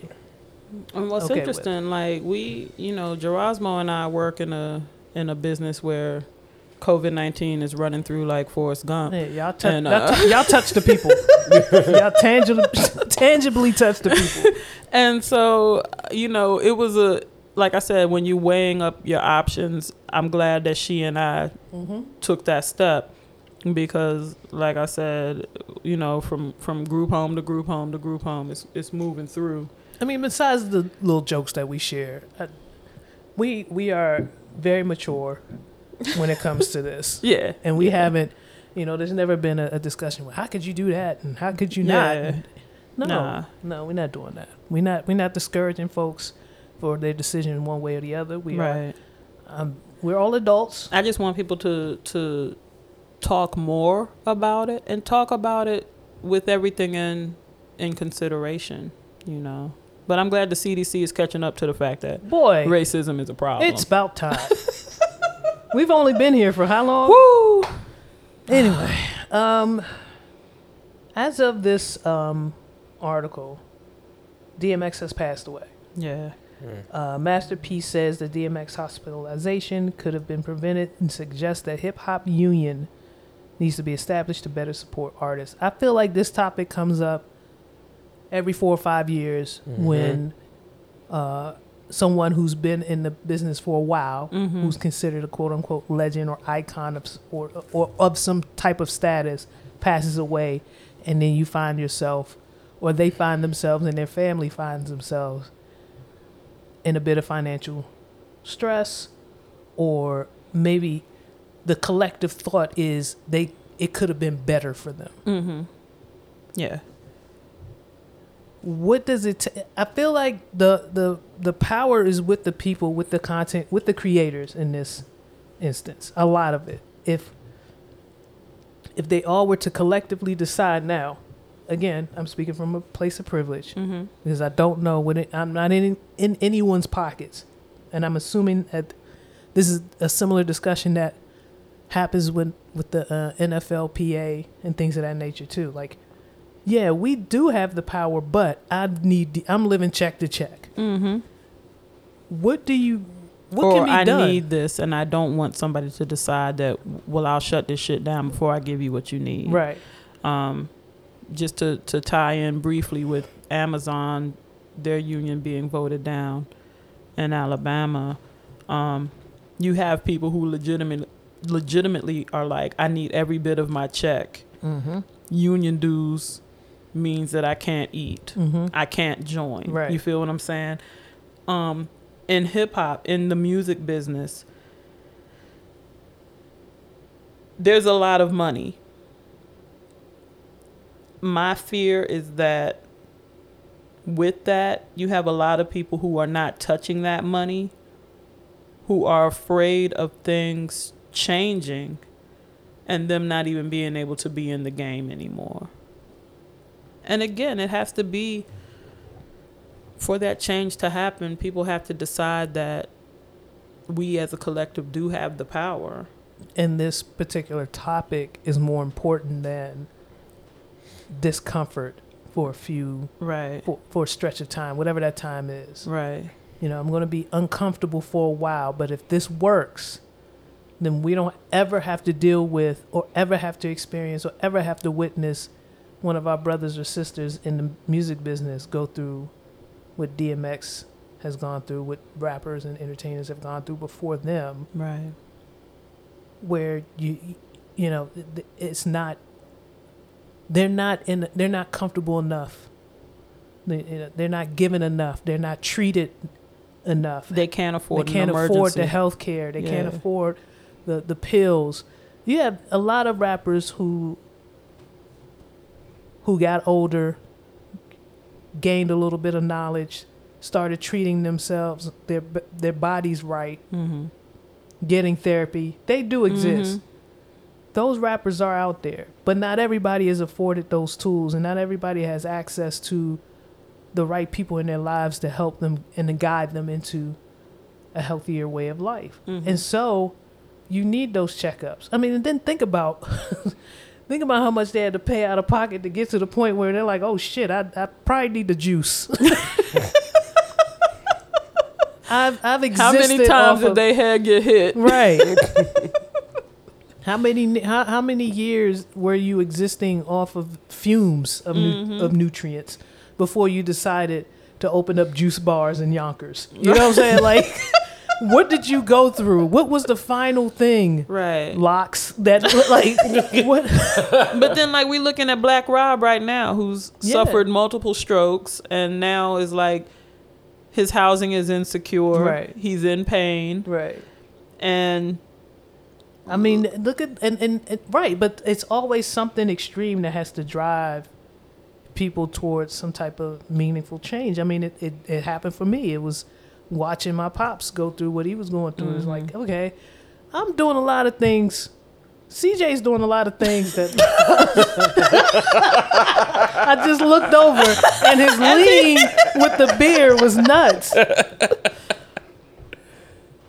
And what's okay with. interesting, like we, you know, Gerasmo and I work in a in a business where COVID nineteen is running through like Forrest Gump. Hey, y'all, touch, And, y'all, uh, tou- y'all touch the people. y'all tangible, tangibly touch the people. and so you know it was a like i said when you weighing up your options i'm glad that she and i took that step because like i said you know from from group home to group home to group home it's it's moving through I mean, besides the little jokes that we share, I, we we are very mature when it comes to this, yeah and we yeah. haven't. You know, there's never been a, a discussion. Well, how could you do that, and how could you Yeah. not? No, Nah. no, we're not doing that. We're not. We're not discouraging folks for their decision one way or the other. We are. Um, we're all adults. i just want people to to talk more about it and talk about it with everything in in consideration you know but i'm glad the cdc is catching up to the fact that Boy, racism is a problem it's about time. We've only been here for how long? Woo! Anyway, um, as of this um, article, DMX has passed away. Yeah. Uh, Master P says the DMX hospitalization could have been prevented and suggests that hip hop union needs to be established to better support artists. I feel like this topic comes up every four or five years when uh, someone who's been in the business for a while, Mhm. who's considered a quote unquote legend or icon of or, or of some type of status, passes away, and then you find yourself, or they find themselves, and their family finds themselves in a bit of financial stress, or maybe the collective thought is they it could have been better for them. Mm-hmm. Yeah. What does it t- i feel like the the the power is with the people with the content with the creators in this instance a lot of it. If if they all were to collectively decide now again i'm speaking from a place of privilege Mm-hmm. because i don't know what it, i'm not in in anyone's pockets. And i'm assuming that this is a similar discussion that happens when with the uh, nflpa and things of that nature too. Like yeah, we do have the power, but I need. The, I'm living check to check. Mm-hmm. What do you? What or can be done? I done? need this, and I don't want somebody to decide that. Well, I'll shut this shit down before I give you what you need. right. Um, just to to tie in briefly with Amazon, their union being voted down in Alabama. Um, you have people who legitimately legitimately are like, I need every bit of my check. Mm-hmm. Union dues means that I can't eat. Mm-hmm. I can't join. Right. You feel what I'm saying? Um, in hip hop, in the music business, there's a lot of money. My fear is that with that, you have a lot of people who are not touching that money, who are afraid of things changing and them not even being able to be in the game anymore. And again, it has to be for that change to happen, people have to decide that we as a collective do have the power. And this particular topic is more important than discomfort for a few Right. for, for a stretch of time, whatever that time is. Right. You know, I'm going to be uncomfortable for a while, but if this works, then we don't ever have to deal with or ever have to experience or ever have to witness one of our brothers or sisters in the music business go through what DMX has gone through, what rappers and entertainers have gone through before them, Right. where you you know it's not they're not in they're not comfortable enough. They, they're not given enough. They're not treated enough. They can't afford they can't an afford emergency. the health care. They can't afford the, the pills. You have a lot of rappers who who got older, gained a little bit of knowledge, started treating themselves, their their bodies right, Mm-hmm. getting therapy. They do exist. Mhm. Those rappers are out there, but not everybody is afforded those tools, and not everybody has access to the right people in their lives to help them and to guide them into a healthier way of life. Mhm. And so, you need those checkups. I mean, and then think about think about how much they had to pay out of pocket to get to the point where they're like, "Oh shit, I I probably need the juice." I've I've How many times did of- they head get hit? Right. how many how, how many years were you existing off of fumes of nu- Mhm. of nutrients? before you decided to open up juice bars in Yonkers? You know what I'm saying? Like, what did you go through? What was the final thing? Right. Locks that like what? but then like we looking at Black Rob right now, who's Yeah. suffered multiple strokes and now is like his housing is insecure. Right. He's in pain. Right. And I mean, look at and, and and right, but it's always something extreme that has to drive people towards some type of meaningful change. I mean, it it, it happened for me. It was watching my pops go through what he was going through. It's mm-hmm. like, okay, I'm doing a lot of things. CJ's doing a lot of things that I just looked over and his lean with the beer was nuts.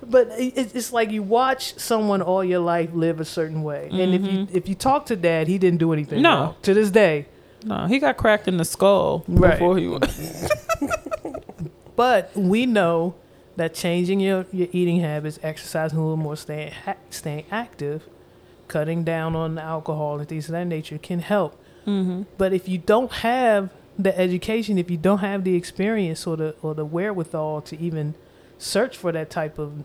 But it's like you watch someone all your life live a certain way, and if you mm-hmm. if you talk to dad, he didn't do anything. No. wrong. to this day. no, he got cracked in the skull Right. before he was. But we know that changing your, your eating habits, exercising a little more, staying ha- staying active, cutting down on alcohol and things of that nature can help. hmm But if you don't have the education, if you don't have the experience or the or the wherewithal to even search for that type of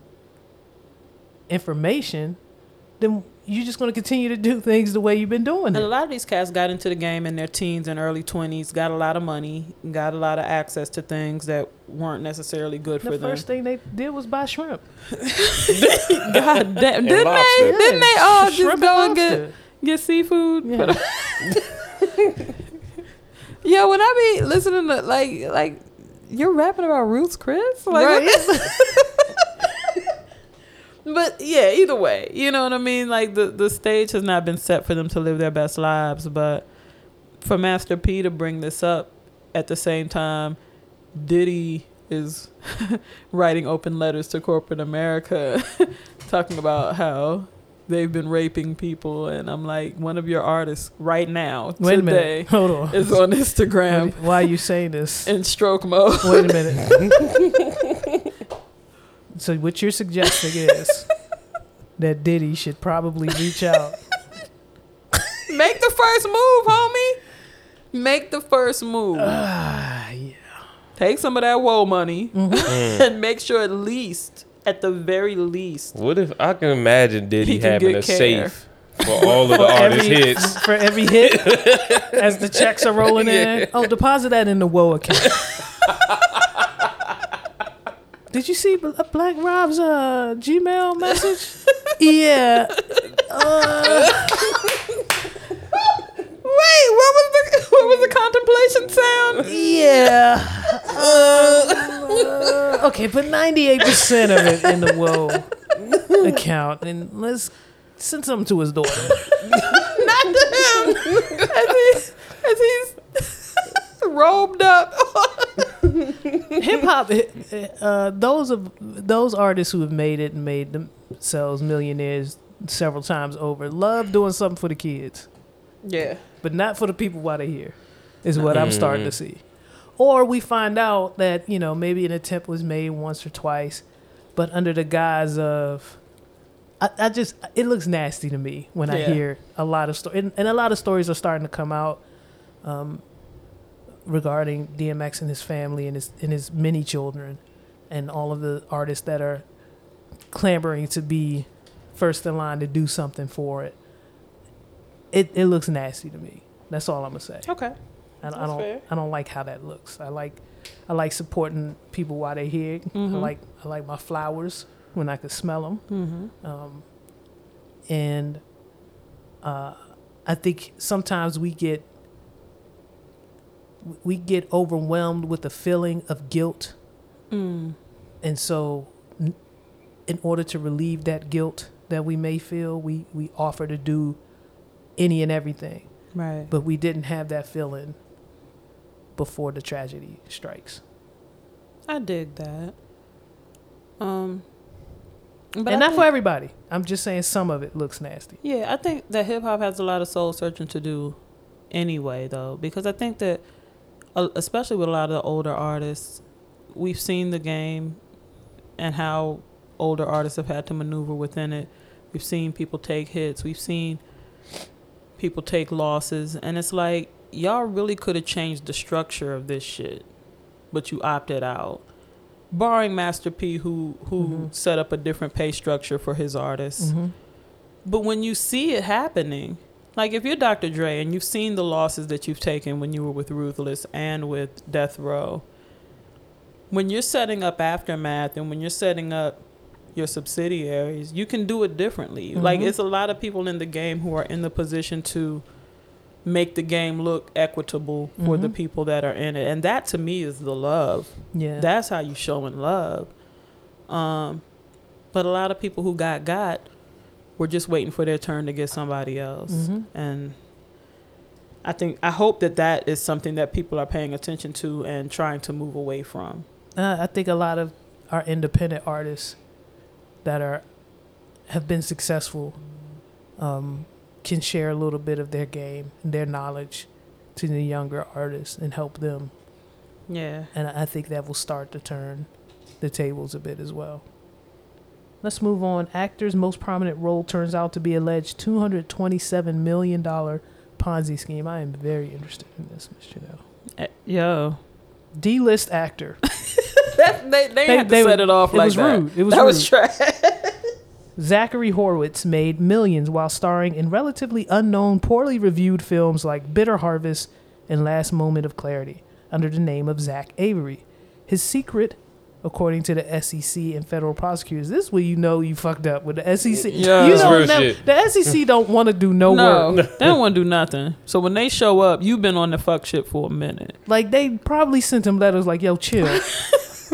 information, then you're just going to continue to do things the way you've been doing And a lot of these cats got into the game in their teens and early 20s, got a lot of money, got a lot of access to things that weren't necessarily good The for them. The first thing they did was buy shrimp. God damn. And Didn't lobster. they? Didn't they all just Shrimp and go and get, get seafood? Yeah. Yeah, uh, when I be listening to like like you're rapping about Roots, Chris. Like, Right. but yeah, either way, you know what I mean. Like the the stage has not been set for them to live their best lives, but for Master P to bring this up at the same time, Diddy is writing open letters to corporate America, talking about how they've been raping people, and I'm like, one of your artists right now Wait today. Hold on. is on Instagram Why are you saying this? in stroke mode. Wait a minute. So what you're suggesting is that Diddy should probably reach out. Make the first move, homie. Make the first move. Ah, yeah. Take some of that woe money Mhm. and make sure at least, at the very least, What if I can imagine Diddy can having a care. safe for all of the artist every, hits? for every hit as the checks are rolling in. Oh, deposit that in the Woe account. Did you see Bl- Black Rob's uh, Gmail message? yeah. Uh, Wait, what was the what was the contemplation sound? yeah. Uh, okay, put 98% of it in the Woe account and let's send something to his daughter. Not to him. As he's, as he's robed up. hip hop uh, those of those artists who have made it and made themselves millionaires several times over love doing something for the kids. Yeah. but not for the people while they're here is what i'm starting to see. Or we find out that you know maybe an attempt was made once or twice but under the guise of I, I just it looks nasty to me when I hear a lot of stories, and, and a lot of stories are starting to come out. Um, regarding DMX and his family and his and his many children, and all of the artists that are clamoring to be first in line to do something for it. It it looks nasty to me. That's all I'm gonna say. Okay. I, I don't fair. I don't like how that looks. I like I like supporting people while they're here. I Mhm. like I like my flowers when I can smell them. Mm-hmm. Um, and uh, I think sometimes we get we get overwhelmed with the feeling of guilt, Mm. and so in order to relieve that guilt that we may feel, we we offer to do any and everything, Right. but we didn't have that feeling before the tragedy strikes. I dig that. Um, but and I not think- for everybody. I'm just saying some of it looks nasty. Yeah, I think that hip hop has a lot of soul searching to do anyway, though, because I think that, especially with a lot of the older artists, we've seen the game and how older artists have had to maneuver within it. We've seen people take hits, we've seen people take losses, and it's like y'all really could have changed the structure of this shit, but you opted out. Barring Master P, who who Mhm. set up a different pay structure for his artists. Mhm. But when you see it happening, like if you're Dr. Dre and you've seen the losses that you've taken when you were with Ruthless and with Death Row, when you're setting up Aftermath and when you're setting up your subsidiaries, you can do it differently. Like Mhm. it's a lot of people in the game who are in the position to make the game look equitable for the Mhm. people that are in it. And that to me is the love. Yeah. That's how you show showing love. Um, but a lot of people who got got were just waiting for their turn to get somebody else, Mhm. and I think I hope that that is something that people are paying attention to and trying to move away from. Uh, I think a lot of our independent artists that are have been successful um, can share a little bit of their game and their knowledge to the younger artists and help them. Yeah, And I think that will start to turn the tables a bit as well. Let's move on. Actor's most prominent role turns out to be alleged $227 million Ponzi scheme. I am very interested in this, Miss Janelle. Eh, yo, D-list actor. that, they they, They- had to they- set it off it like was that. rude. It was that rude. was trash. Zachary Horwitz made millions while starring in relatively unknown, poorly reviewed films like Bitter Harvest and Last Moment of Clarity under the name of Zach Avery. His secret, according to the SEC and federal prosecutors, this is where you know you fucked up with the SEC. Yeah. you That's don't real know, shit. the SEC don't want to do no, no, work. they don't want to do nothing. So when they show up, you've been on the fuck shit for a minute. Like they probably sent him letters like, "Yo, chill.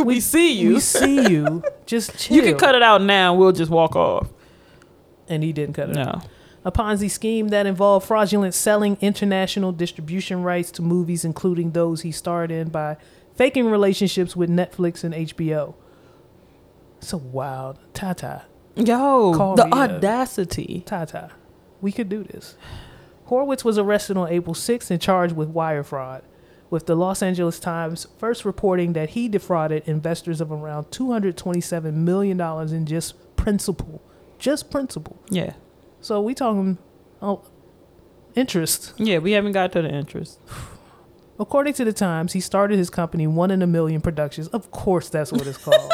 We see you. we see you. Just chill." You can cut it out now. We'll just walk off. and he didn't cut it. No. A Ponzi scheme that involved fraudulent selling international distribution rights to movies, including those he starred in, by faking relationships with Netflix and HBO. So wild. Tata. Yo, Call the audacity. Tata. We could do this. Horwitz was arrested on April 6th and charged with wire fraud, with the Los Angeles Times first reporting that he defrauded investors of around $227 million in just principal. Just principal. Yeah. So we talking oh interest. Yeah, we haven't got to the interest. According to the Times, he started his company One in a Million Productions. Of course, that's what it's called.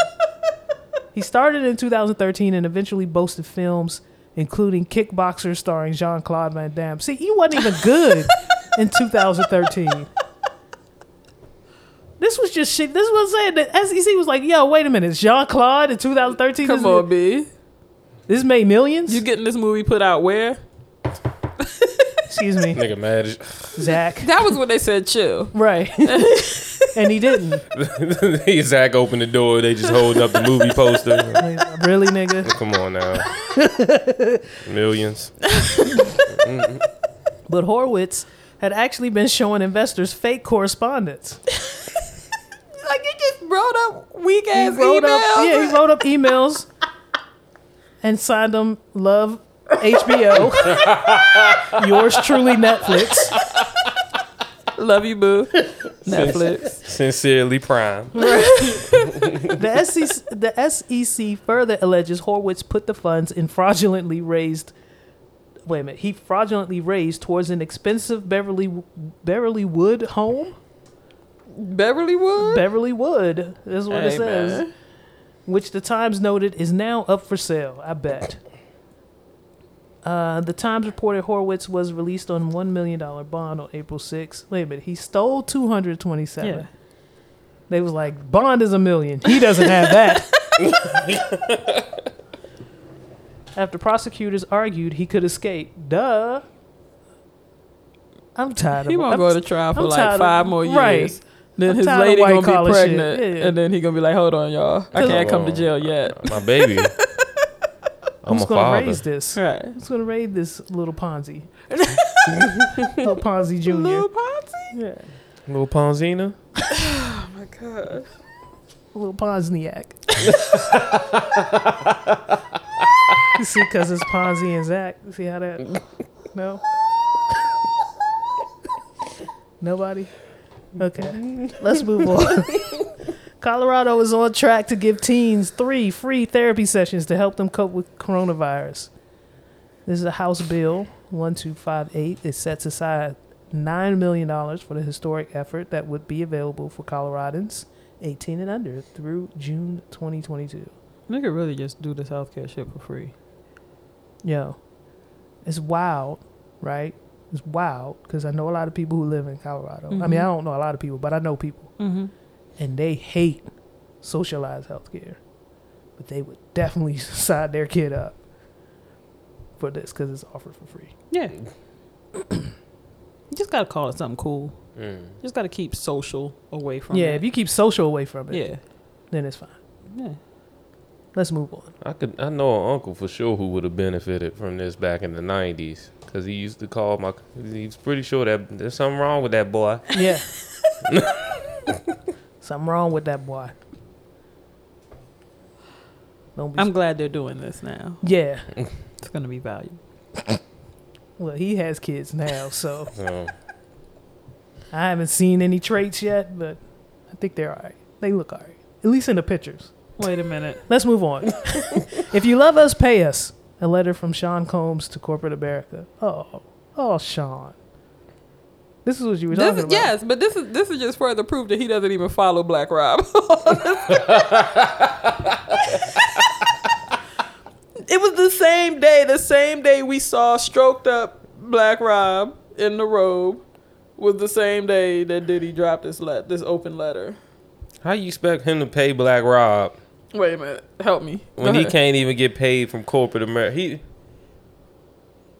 he started in 2013 and eventually boasted films including Kickboxer starring Jean Claude Van Damme. See, he wasn't even good in 2013. This was just shit. This was what I'm saying that SEC was like, "Yo, wait a minute, Jean Claude in 2013. Come this, on, B. this made millions. You getting this movie put out where? Excuse me, Nigga mad. Zach. That was when they said chill. Right, and he didn't. as- Zach opened the door. They just holding up the movie poster. Like, really, nigga? Come on now. Millions. But Horwitz had actually been showing investors fake correspondence. Like he just wrote up weak ass emails. up, yeah, he wrote up emails and signed them "Love HBO." Yours truly, Netflix. Love you, boo. Netflix. Sincerely prime. The SEC, the SEC further alleges Horwitz put the funds in fraudulently raised. Wait a minute. He fraudulently raised towards an expensive Beverly Beverly Wood home. Beverly Wood. Beverly Wood is what it says. man. which the Times noted is now up for sale. I bet. Uh, the Times reported Horwitz was released on one million dollar bond on April 6th. Wait a minute, he stole two hundred twenty-seven. Yeah. They was like, bond is a million. He doesn't have that. After prosecutors argued he could escape, duh. I'm tired He of won't I'm go to trial for I'm like tired of- five more years. right. Then I'm his tired lady gonna be pregnant, Yeah. and then he gonna be like, "Hold on, y'all, I can't come to jail yet." My baby. I'm Who's a gonna father. raise this? Right. Who's gonna raise this little Ponzi? little Ponzi Jr. Little Ponzi. Yeah. Little Ponzina. Oh my god. little Ponzniak. you see, because it's Ponzi and Zach. You see how that? No? Nobody? Okay. Let's move on. Colorado is on track to give teens three free therapy sessions to help them cope with coronavirus. This is a House Bill 1258. It sets aside $9 million for the historic effort that would be available for Coloradans 18 and under through June 2022. They could really just do this healthcare shit for free. Yo, it's wild, right? It's wild because I know a lot of people who live in Colorado. I mean, Mhm. I don't know a lot of people, but I know people, Mm-hmm. And they hate socialized healthcare, but they would definitely sign their kid up for this because it's offered for free. Yeah. you just gotta call it something cool. Mm. Just gotta keep social away from yeah, it. Yeah, if you keep social away from it, yeah. then it's fine. Yeah. Let's move on. I could. I know an uncle for sure who would have benefited from this back in the '90s because he used to call my. He's pretty sure that there's something wrong with that boy. Yeah. Something wrong with that boy. Don't be. I'm glad they're doing this now. yeah. It's gonna be valuable. Well, he has kids now, so So I haven't seen any traits yet, but I think they're all right. They look all right, at least in the pictures. Wait a minute. Let's move on. if you love us, pay us. A letter from Sean Combs to corporate America. Oh, oh, Sean. This is what you were This talking is, about. yes, but this is this is just further proof that he doesn't even follow Black Rob. it was the same day, the same day we saw stroked up Black Rob in the robe was the same day that Diddy dropped this let this open letter. how you expect him to pay Black Rob Wait a minute, help me. When he can't even get paid from corporate America? He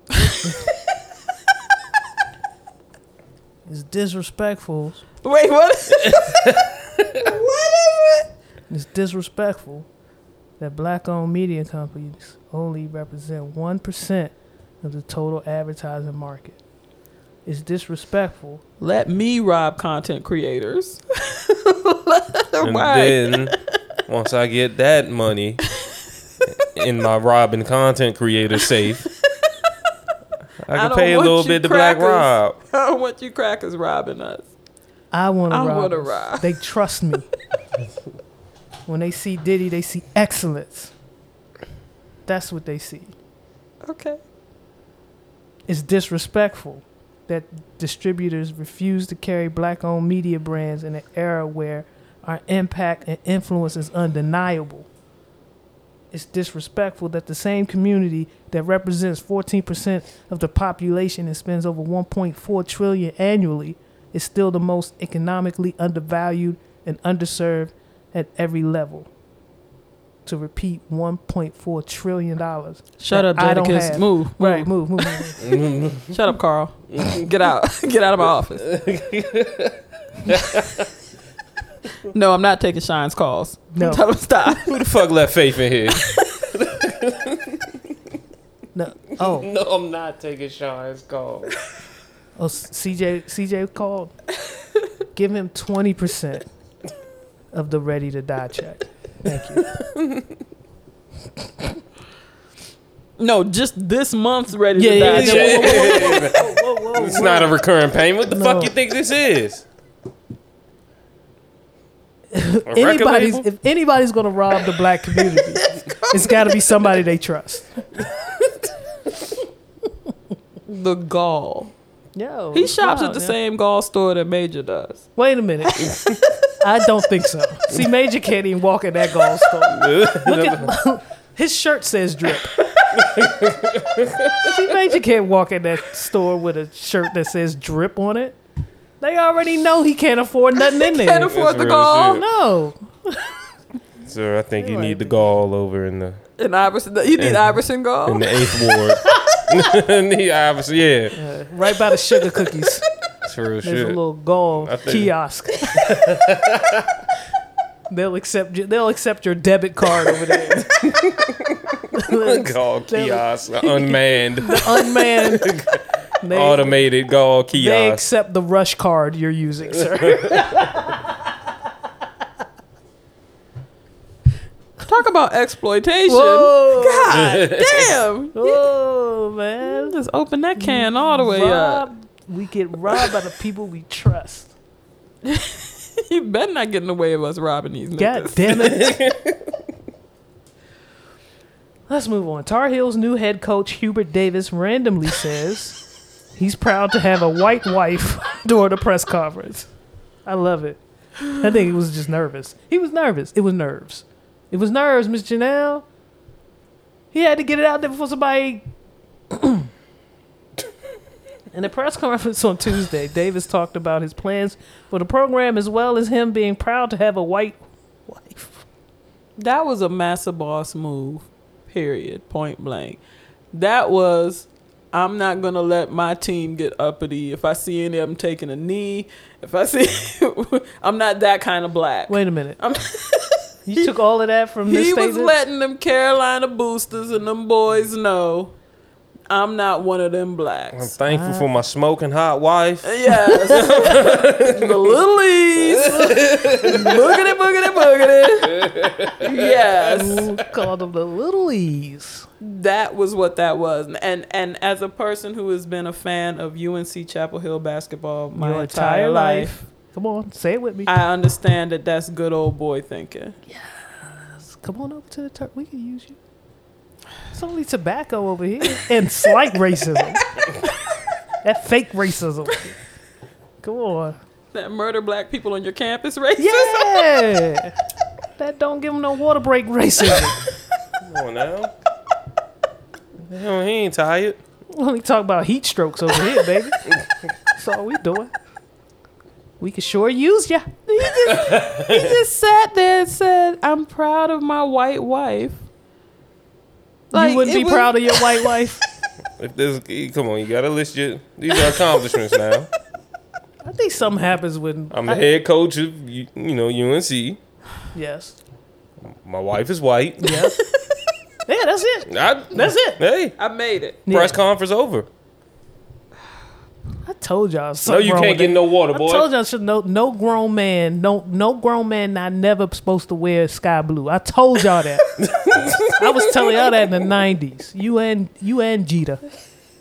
It's disrespectful. Wait, what? what is it? It's disrespectful that black-owned media companies only represent one percent of the total advertising market. It's disrespectful Let me rob content creators. and Why? then once I get that money in my robbing content creator safe, I I can don't pay a want little you bit to Black crackers. Rob. I don't want you crackers robbing us. I want to I wanna rob. They trust me. when they see Diddy, they see excellence. That's what they see. Okay. It's disrespectful that distributors refuse to carry black-owned media brands in an era where our impact and influence is undeniable. It's disrespectful that the same community that represents 14% of the population and spends over 1.4 trillion annually is still the most economically undervalued and underserved at every level. To repeat, 1.4 trillion dollars. Shut up, I Jadakiss. have. Move. Right, Move. move, move, move. Shut up, Carl. Get out. Get out of my office. no, I'm not taking Shine's calls. No. Tell him stop. Who the fuck left Faith in here? No. Oh, no, I'm not taking Sean's calls. oh, CJ, CJ called. Give him twenty percent of the ready to die check. Thank you. No, just this month's ready Yeah, to yeah, die. yeah. check. Whoa, whoa, whoa, It's not a recurring payment. What the No. fuck you think this is? Anybody's if anybody's gonna rob the black community, it's got to be somebody they trust. The gall. Yo, He shops wild, at the yeah. same gall store that Major does. Wait a minute. I don't think so. See, Major can't even walk in that gold store. Look at his shirt says drip. See, Major can't walk in that store with a shirt that says drip on it. They already know he can't afford nothing in there. Can't afford the real gall. shit. no. Sir, I think you Anyway. need the gall over in the And Iverson, you need And- Iverson gall. in the eighth ward. need Iverson, yeah. Uh, right by the sugar cookies. That's real There's a shit. little gold I think- kiosk. they'll accept you, they'll accept your debit card over there. Gall kiosk, unmanned, Unmanned. They, automated gall they kiosk. accept the rush card you're using, sir. Talk about exploitation. Whoa. God damn. Oh man. Just open that can all the way up. We get robbed by the people we trust. You better not get in the way of us robbing these God niggas. damn it. Let's move on. Tar Heels new head coach Hubert Davis randomly says He's proud to have a white wife during the press conference. I love it. I think he was just nervous. He was nervous. It was nerves. It was nerves, Miss Janelle. He had to get it out there before somebody. In the press conference on Tuesday, Davis talked about his plans for the program as well as him being proud to have a white wife. That was a massive boss move. Period. Point blank. That was. I'm not gonna let my team get uppity. If I see any of them taking a knee, if I see, I'm not that kind of black. Wait a minute. I'm- you took all of that from this he was letting them Carolina boosters and them boys know I'm not one of them blacks. I'm blacks. thankful for my smoking hot wife. Uh, yes. the little E's. boogity, boogity, boogity. Yes. Ooh, called them the Little E's. That was what that was. And and as a person who has been a fan of UNC Chapel Hill basketball my Your entire, life, Come on, say it with me. I understand that that's good old boy thinking. Yes, come on over to the turf. We can use you. It's only tobacco over here and slight racism. that fake racism. Come on. That murder black people on your campus racism. Yeah. that don't give them no water break racism. Come on now. Hell, he ain't tired. We only talk about heat strokes over here, baby. That's all we doing. We can sure use ya. He just, he just sat there and said, "I'm proud of my white wife." Like, you wouldn't be was- proud of your white wife. If this, come on, you gotta list your these are accomplishments now. I think something happens when I'm the head coach of you you know UNC. Yes. My wife is white. Yes. yeah, that's it. I, That's it. Hey, I made it. Yeah. press conference over. I told y'all No, you wrong can't with get that. no water, boy. I told y'all should no no grown man, no no grown man not never supposed to wear sky blue. I told y'all that. I was telling y'all that in the nineties. You and you and Jeter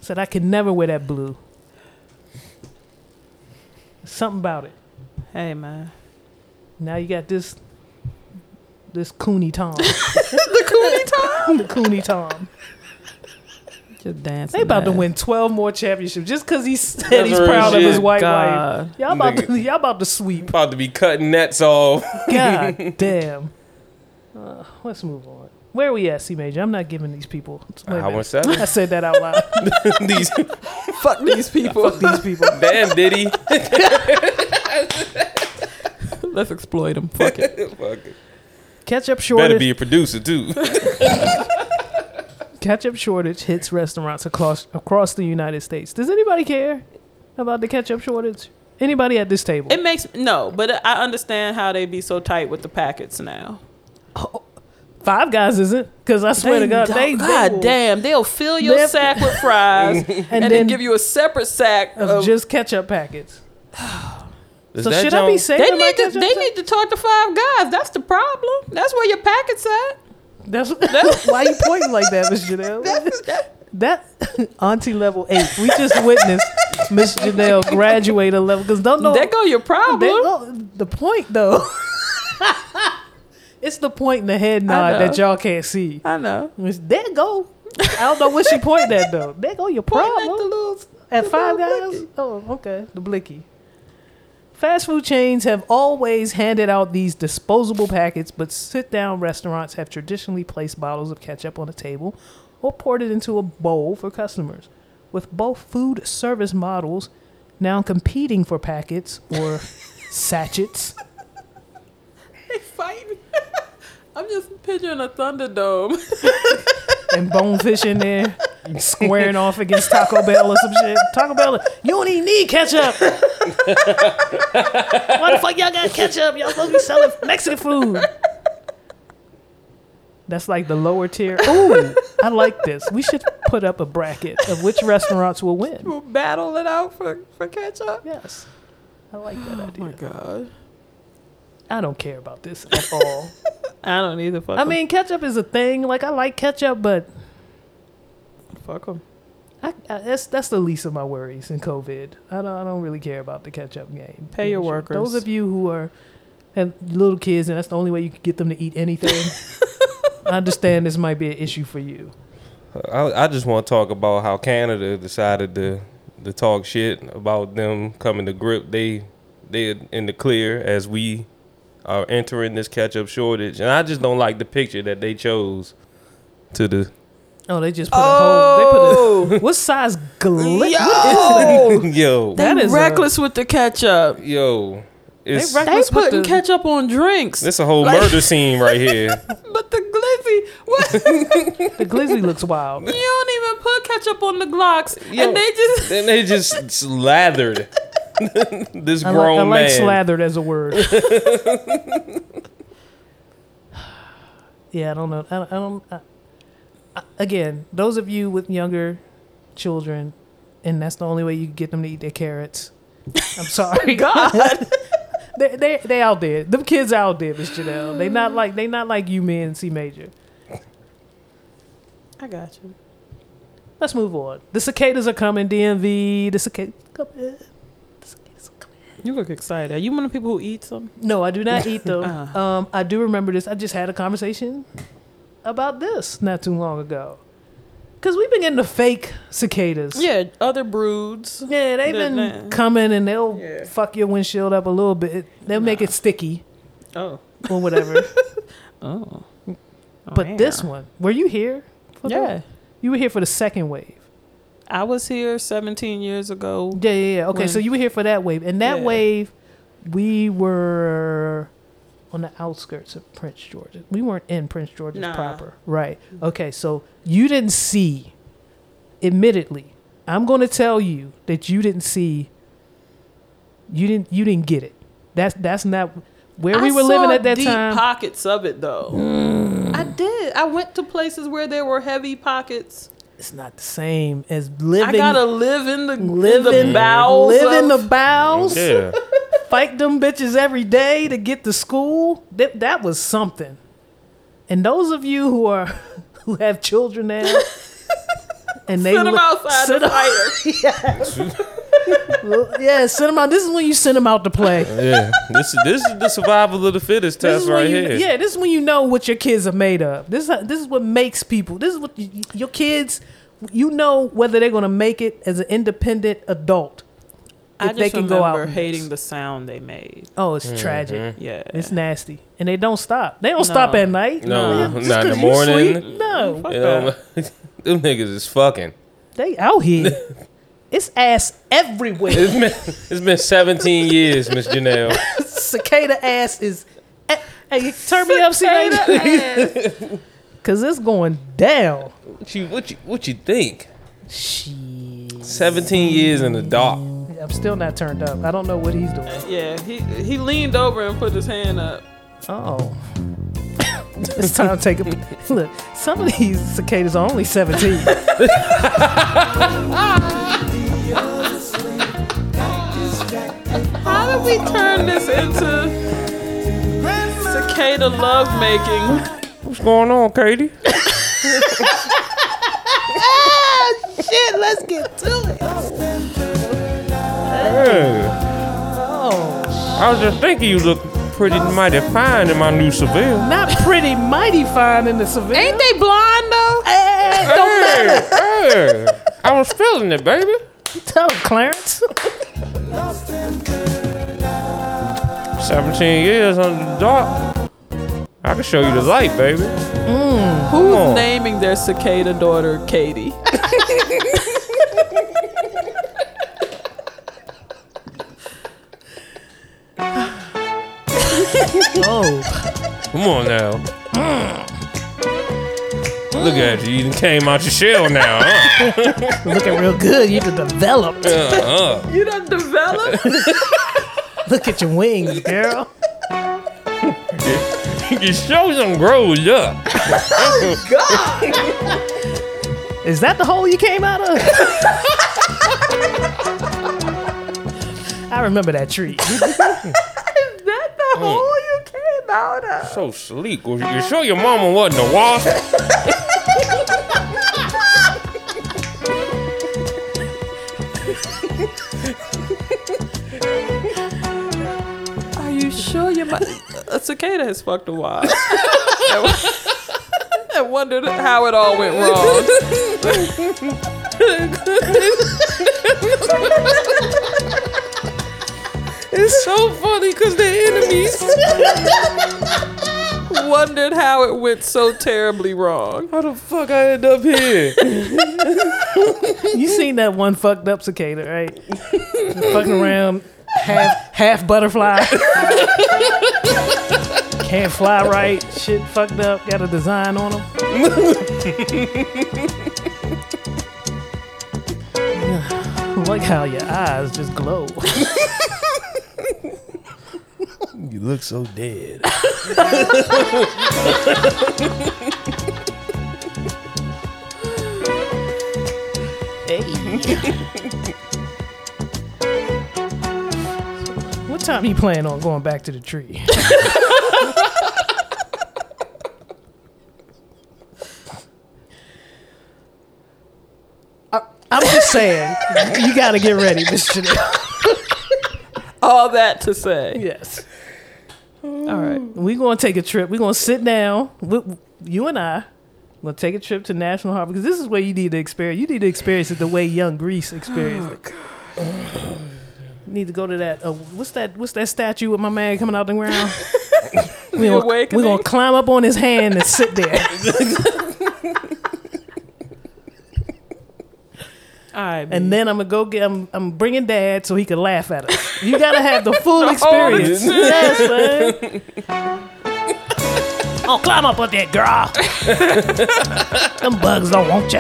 said I could never wear that blue. Something about it. Hey man, Now you got this this Cooney Tom. the Cooney Tom. the Cooney Tom. Just dancing. They about to win twelve more championships just because he said That's he's real proud of his shit. white wife. Y'all about to Nigga. y'all about to sweep. About to be cutting nets off. God damn. Uh, let's move on. Where are we at, C Major? I'm not giving these people. Wait a Hour seven. I said that out loud. These Fuck these people. Fuck These people. damn Diddy. Let's exploit them. Fuck it. Fuck it. Ketchup shortage. Better shortage. be a producer too. ketchup shortage hits restaurants across across the United States. Does anybody care about the ketchup shortage? Anybody at this table? It makes no, but I understand how they be so tight with the packets now. Oh, Five Guys isn't because I swear to God, don't- they, they God will- damn, they'll fill your They're- sack with fries and, and, then then give you a separate sack of of. just ketchup packets. Is So that should I be Jones? saving they my need to. They need to talk to Five Guys. That's the problem. That's where your packets at. That's why you pointing like that, Miss Janelle. that auntie level eight. We just witnessed Miss Janelle graduate a level because don't know. There go your problem. Go- the point though. it's the point in the head nod that y'all can't see. I know. It's, there go. I don't know what she pointed at though. There go your problem. at the little. At the Five Guys? blicky. Oh, okay. The blicky. Fast food chains have always handed out these disposable packets, but sit down restaurants have traditionally placed bottles of ketchup on a table or poured it into a bowl for customers. With both food service models now competing for packets or sachets, They fighting. I'm just picturing a Thunderdome. and bonefish in there squaring off against Taco Bell or some shit. Taco Bell, you don't even need ketchup. Why the fuck y'all got ketchup? Y'all supposed to be selling Mexican food. That's like the lower tier. Ooh, I like this. We should put up a bracket of which restaurants will win. We'll battle it out for, for ketchup. Yes. I like that Oh idea. my god. I don't care about this at all. I don't either. Fuck I mean, ketchup is a thing. Like I like ketchup, but fuck them. I, I, that's that's the least of my worries in COVID. I don't I don't really care about the catch up game. Pay your Sure. workers. Those of you who are have little kids and that's the only way you can get them to eat anything. I understand this might be an issue for you. I, I just want to talk about how Canada decided to to talk shit about them coming to grip. They they in the clear as we are entering this ketchup shortage, and I just don't like the picture that they chose to the. Oh, they just put a whole. They Oh, put a. Oh! What size glit? yo, yo, That they is a- reckless with the ketchup. yo, it's They They Reckless with putting the- ketchup on drinks. this a whole Like- murder scene right here. But the glizzy, what? The glizzy looks wild. you don't even put ketchup on the Glocks, Yo, and they just then they just slathered this I like, grown I like man. slathered as a word. yeah, I don't know. I, I don't. I, I- again, those of you with younger children, and that's the only way you can get them to eat their carrots. I'm sorry, God. they they they out there. Them kids out there, Miss Janelle. They not like they not like you, men. C major. I got you. Let's move on. The cicadas are coming. DMV. The cicadas coming. The cicadas are coming. You look excited. Are you one of the people who eat some? No, I do not eat them. Ah. um, I do remember this. I just had a conversation about this not too long ago. Cause we've been getting the fake cicadas. Yeah, other broods. Yeah, they've Yeah, been nah. coming and they'll Yeah. fuck your windshield up a little bit. They'll make it sticky Oh. or whatever. Oh. but this one, were you here? For the- Yeah. you were here for the second wave. I was here 17 years ago. Yeah, yeah, yeah. Okay, so you were here for that wave, and that Yeah. wave, we were on the outskirts of Prince George's. We weren't in Prince George's Nah. proper, right? Okay, so you didn't see. Admittedly, I'm going to tell you that you didn't see. You didn't. You didn't get it. That's that's not where we were living at that deep time. pockets of it though. Mm. I did. I went to places where there were heavy pockets. It's not the same as living. I gotta live in the live in in the bowels. live in the bowels. Yeah, fight them bitches every day to get to school. That that was something. And those of you who are who have children now, and they Send them li- outside send to 'em- fight us. Yeah, send them out. This is when you send them out to play. yeah. This is this is the survival of the fittest test right you, here. Yeah, this is when you know what your kids are made of. This uh, this is what makes people. This is what you, your kids. You know whether they're gonna make it as an independent adult. I If they just can go out remember hating the sound they made. Oh, it's mm-hmm. tragic. Yeah, It's nasty, and they don't stop. They don't stop at night. No, Just not in 'cause the morning. sleep. No, Fuck You them niggas is fucking. They out here. it's ass everywhere. It's been it's been 17 years, Miss Janelle. Cicada ass is. Hey, turn me up, see Cause it's going down. What you what you what you think? Shit. 17 years in the dark. I'm still not turned up. I don't know what he's doing. yeah. He he leaned over and put his hand up. Oh. it's time to take a look. Some of these cicadas are only 17. How did we turn this into cicada love making? What's going on, Katie? Shit, let's get to it. Hey, Oh, I was just thinking you look pretty mighty fine in my new Seville. not pretty mighty fine in the Seville. Ain't they blind though? Hey, don't matter. Hey, hey, I was feeling it, baby. Tell him, oh, Clarence. 17 years under the dark. I can show you the light, baby. Who's on. naming their cicada daughter Katie? Oh, Come on now. Look at you. You came out your shell now, huh? looking real good. You done developed. Uh, You done developed? Look at your wings, girl. Your show some grows up. Oh, God. Is that the hole you came out of? I remember that tree. Is that the mm. hole you came out of? So sleek. You sure your mama wasn't a wasp? Cicada has fucked a wasp. I wondered how it all went wrong. It's so funny because they're enemies. Wondered how it went so terribly wrong. How the fuck I end up here? You seen that one fucked up cicada, right? fucking around, half half butterfly. Can't fly right. Shit fucked up. Got a design on them. like how your eyes just glow. You look so dead. Hey. what time you plan on going back to the tree? I'm just saying, you got to get ready, Miss Chanel. All that to say. Yes. All right. We're going to take a trip. We're going to sit down, with, you and I. We're going to take a trip to National Harbor because this is where you need to experience. You need to experience it the way Young Greece experienced it. You need to go to that. Uh, what's that? What's that statue with my man coming out the ground? we gonna, Awakening? we gonna climb up on his hand and sit there. right. and then I'm gonna go get. I'm, I'm bringing Dad so he can laugh at us. You gotta have the full experience. yes, man. Oh, climb up on that girl. Them bugs don't want you.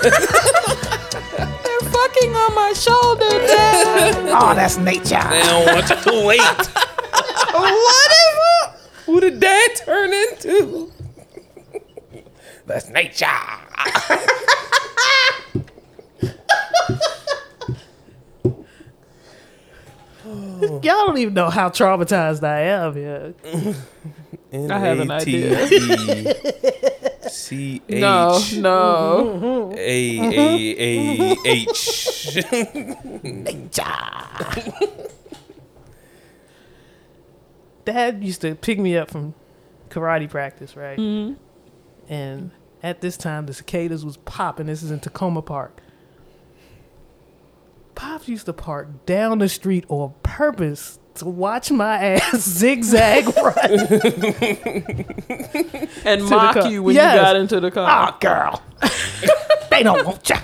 They're fucking on my shoulder, Dad. Oh, that's nature. They don't want you to wait. Whatever. Who did dad turn into? That's nature. Y'all don't even know how traumatized I am. Yeah. I have an idea. C H No, no. A A A H. Dad used to pick me up from karate practice, right? Mm-hmm. And at this time, the cicadas was popping. This is in Takoma Park. Pops used to park down the street on purpose to watch my ass zigzag run. And mock car. you when Yes. you got into the car. oh, girl. they don't want you.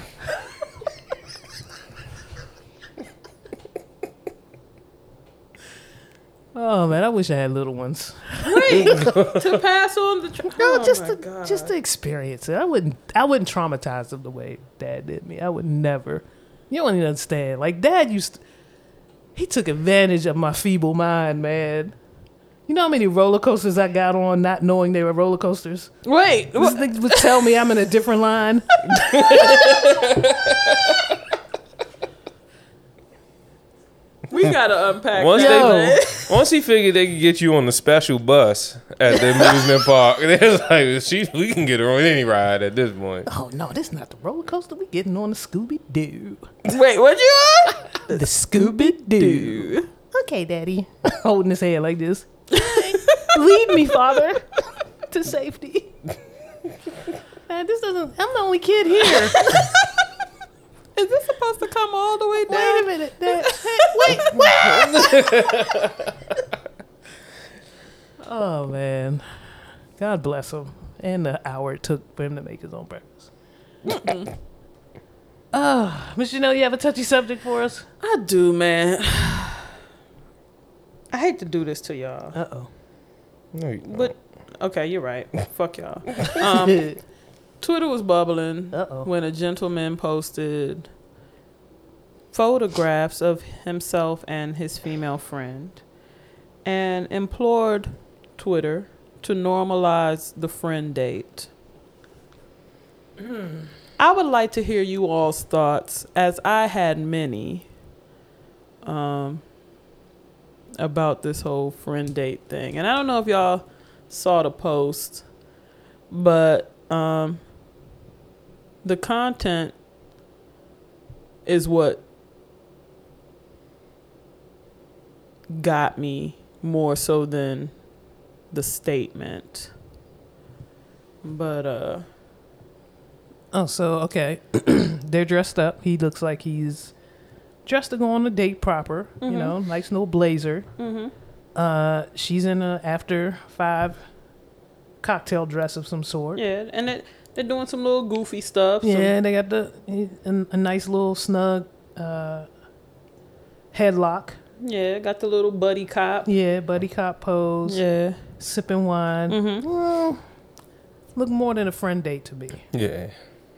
Oh man, I wish I had little ones. to pass on the. Tra- No, oh just to God. just to experience it. I wouldn't I wouldn't traumatize them the way Dad did me. I would never. You don't even understand. Like Dad used, to, he took advantage of my feeble mind, man. You know how many roller coasters I got on, not knowing they were roller coasters. Wait. This would tell me I'm in a different line. We gotta unpack Once that. Yo. man. Once he figured they could get you on the special bus at the amusement park, they was like, she, we can get her on any ride at this point. Oh no, this is not the roller coaster. We getting on the Scooby Doo. Wait, what you on? The Scooby Doo. Okay, Daddy. Holding his head like this. Lead me, Father, to safety. Man, this doesn't. I'm the only kid here. Is this supposed to come all the way down? Wait a down? minute. Dad. Wait, wait. oh man, God bless him, and the hour it took for him to make his own breakfast. Oh, Miss Janelle, you have a touchy subject for us? I do, man. I hate to do this to y'all, Uh oh. No, you don't. but okay, you're right. Fuck y'all. Um, Twitter was bubbling Uh-oh. when a gentleman posted photographs of himself and his female friend and implored Twitter to normalize the friend date. I would like to hear you all's thoughts, as I had many, um, about this whole friend date thing. And I don't know if y'all saw the post, but um, the content is what got me more so than the statement. But uh Oh, so okay, they're dressed up. He looks like he's dressed to go on a date proper. You know, nice little blazer. Mm-hmm. Uh, she's in a after five cocktail dress of some sort. Yeah, and it, they're doing some little goofy stuff. some- Yeah, they got the a, a nice little snug uh, headlock. yeah, got the little buddy cop. Yeah, buddy cop pose, Yeah. sipping wine. Mm-hmm. Well, look more than a friend date to me. Yeah.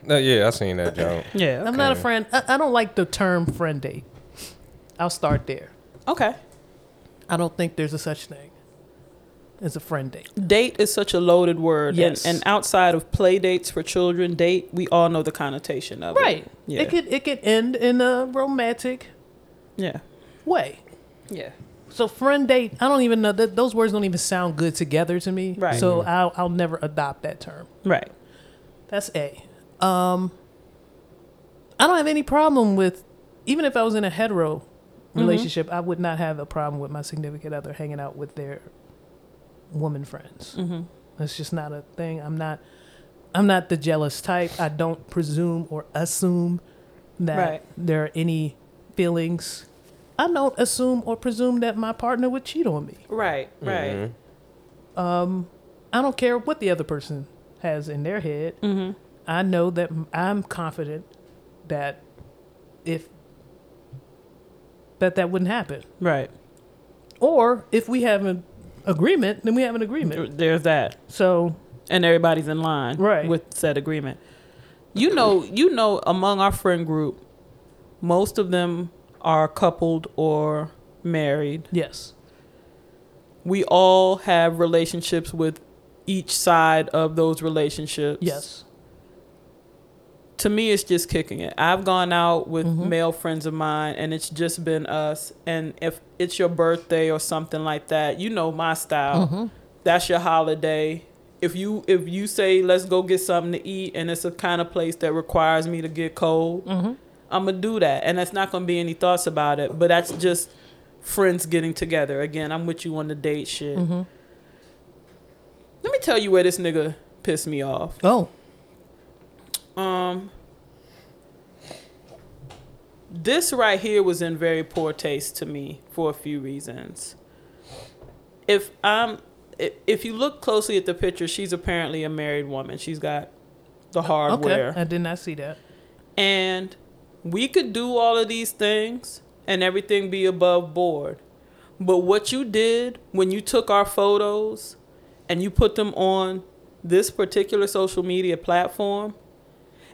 No, yeah, I seen that joke. Yeah. I'm not a friend. I, I don't like the term friend date. I'll start there. Okay. I don't think there's a such thing as a friend date. Date is such a loaded word. Yes. And, and outside of play dates for children, date, we all know the connotation of Right. it. Yeah. It could it could end in a romantic yeah. way. Yeah. So friend date, I don't even know that those words don't even sound good together to me. Right. So I'll I'll never adopt that term. Right. That's A. Um I don't have any problem with even if I was in a hetero relationship, I would not have a problem with my significant other hanging out with their woman friends. Mm-hmm. That's just not a thing. I'm not I'm not the jealous type. I don't presume or assume that Right. there are any feelings. I don't assume or presume that my partner would cheat on me. Right. Right. Mhm. Um I don't care what the other person has in their head. Mm-hmm. I know that I'm confident that if that that wouldn't happen. Right. Or if we have an agreement, then we have an agreement. There's that. So and everybody's in line Right. with said agreement. You know, you know, among our friend group, most of them are coupled or married. yes. We all have relationships with each side of those relationships. Yes. To me, it's just kicking it. I've gone out with Mhm. male friends of mine, and it's just been us. And if it's your birthday or something like that, you know my style. Mm-hmm. that's your holiday. If you if you say let's go get something to eat and it's a kind of place that requires me to get cold, Mm-hmm. I'm gonna do that, and that's not gonna be any thoughts about it. But that's just friends getting together. Again, I'm with you on the date shit. Mm-hmm. Let me tell you where this nigga pissed me off. Oh. Um, this right here was in very poor taste to me for a few reasons. If I'm, if you look closely at the picture, she's apparently a married woman. She's got the hardware, Okay. I did not see that. and we could do all of these things and everything be above board. But what you did when you took our photos and you put them on this particular social media platform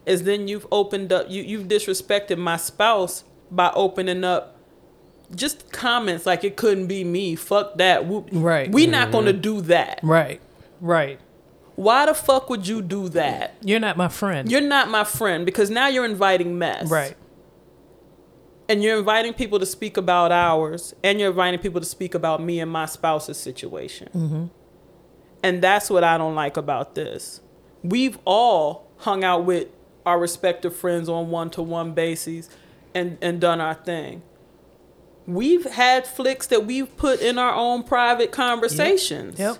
is then you've opened up you you've disrespected my spouse by opening up just comments like it couldn't be me. Fuck that. We, Right. we not gonna do that. Right. Right. Why the fuck would you do that? You're not my friend. You're not my friend because now you're inviting mess. right. and you're inviting people to speak about ours and you're inviting people to speak about me and my spouse's situation Mm-hmm. and that's what i don't like about this we've all hung out with our respective friends on one-to-one basis and, and done our thing we've had flicks that we've put in our own private conversations Yep.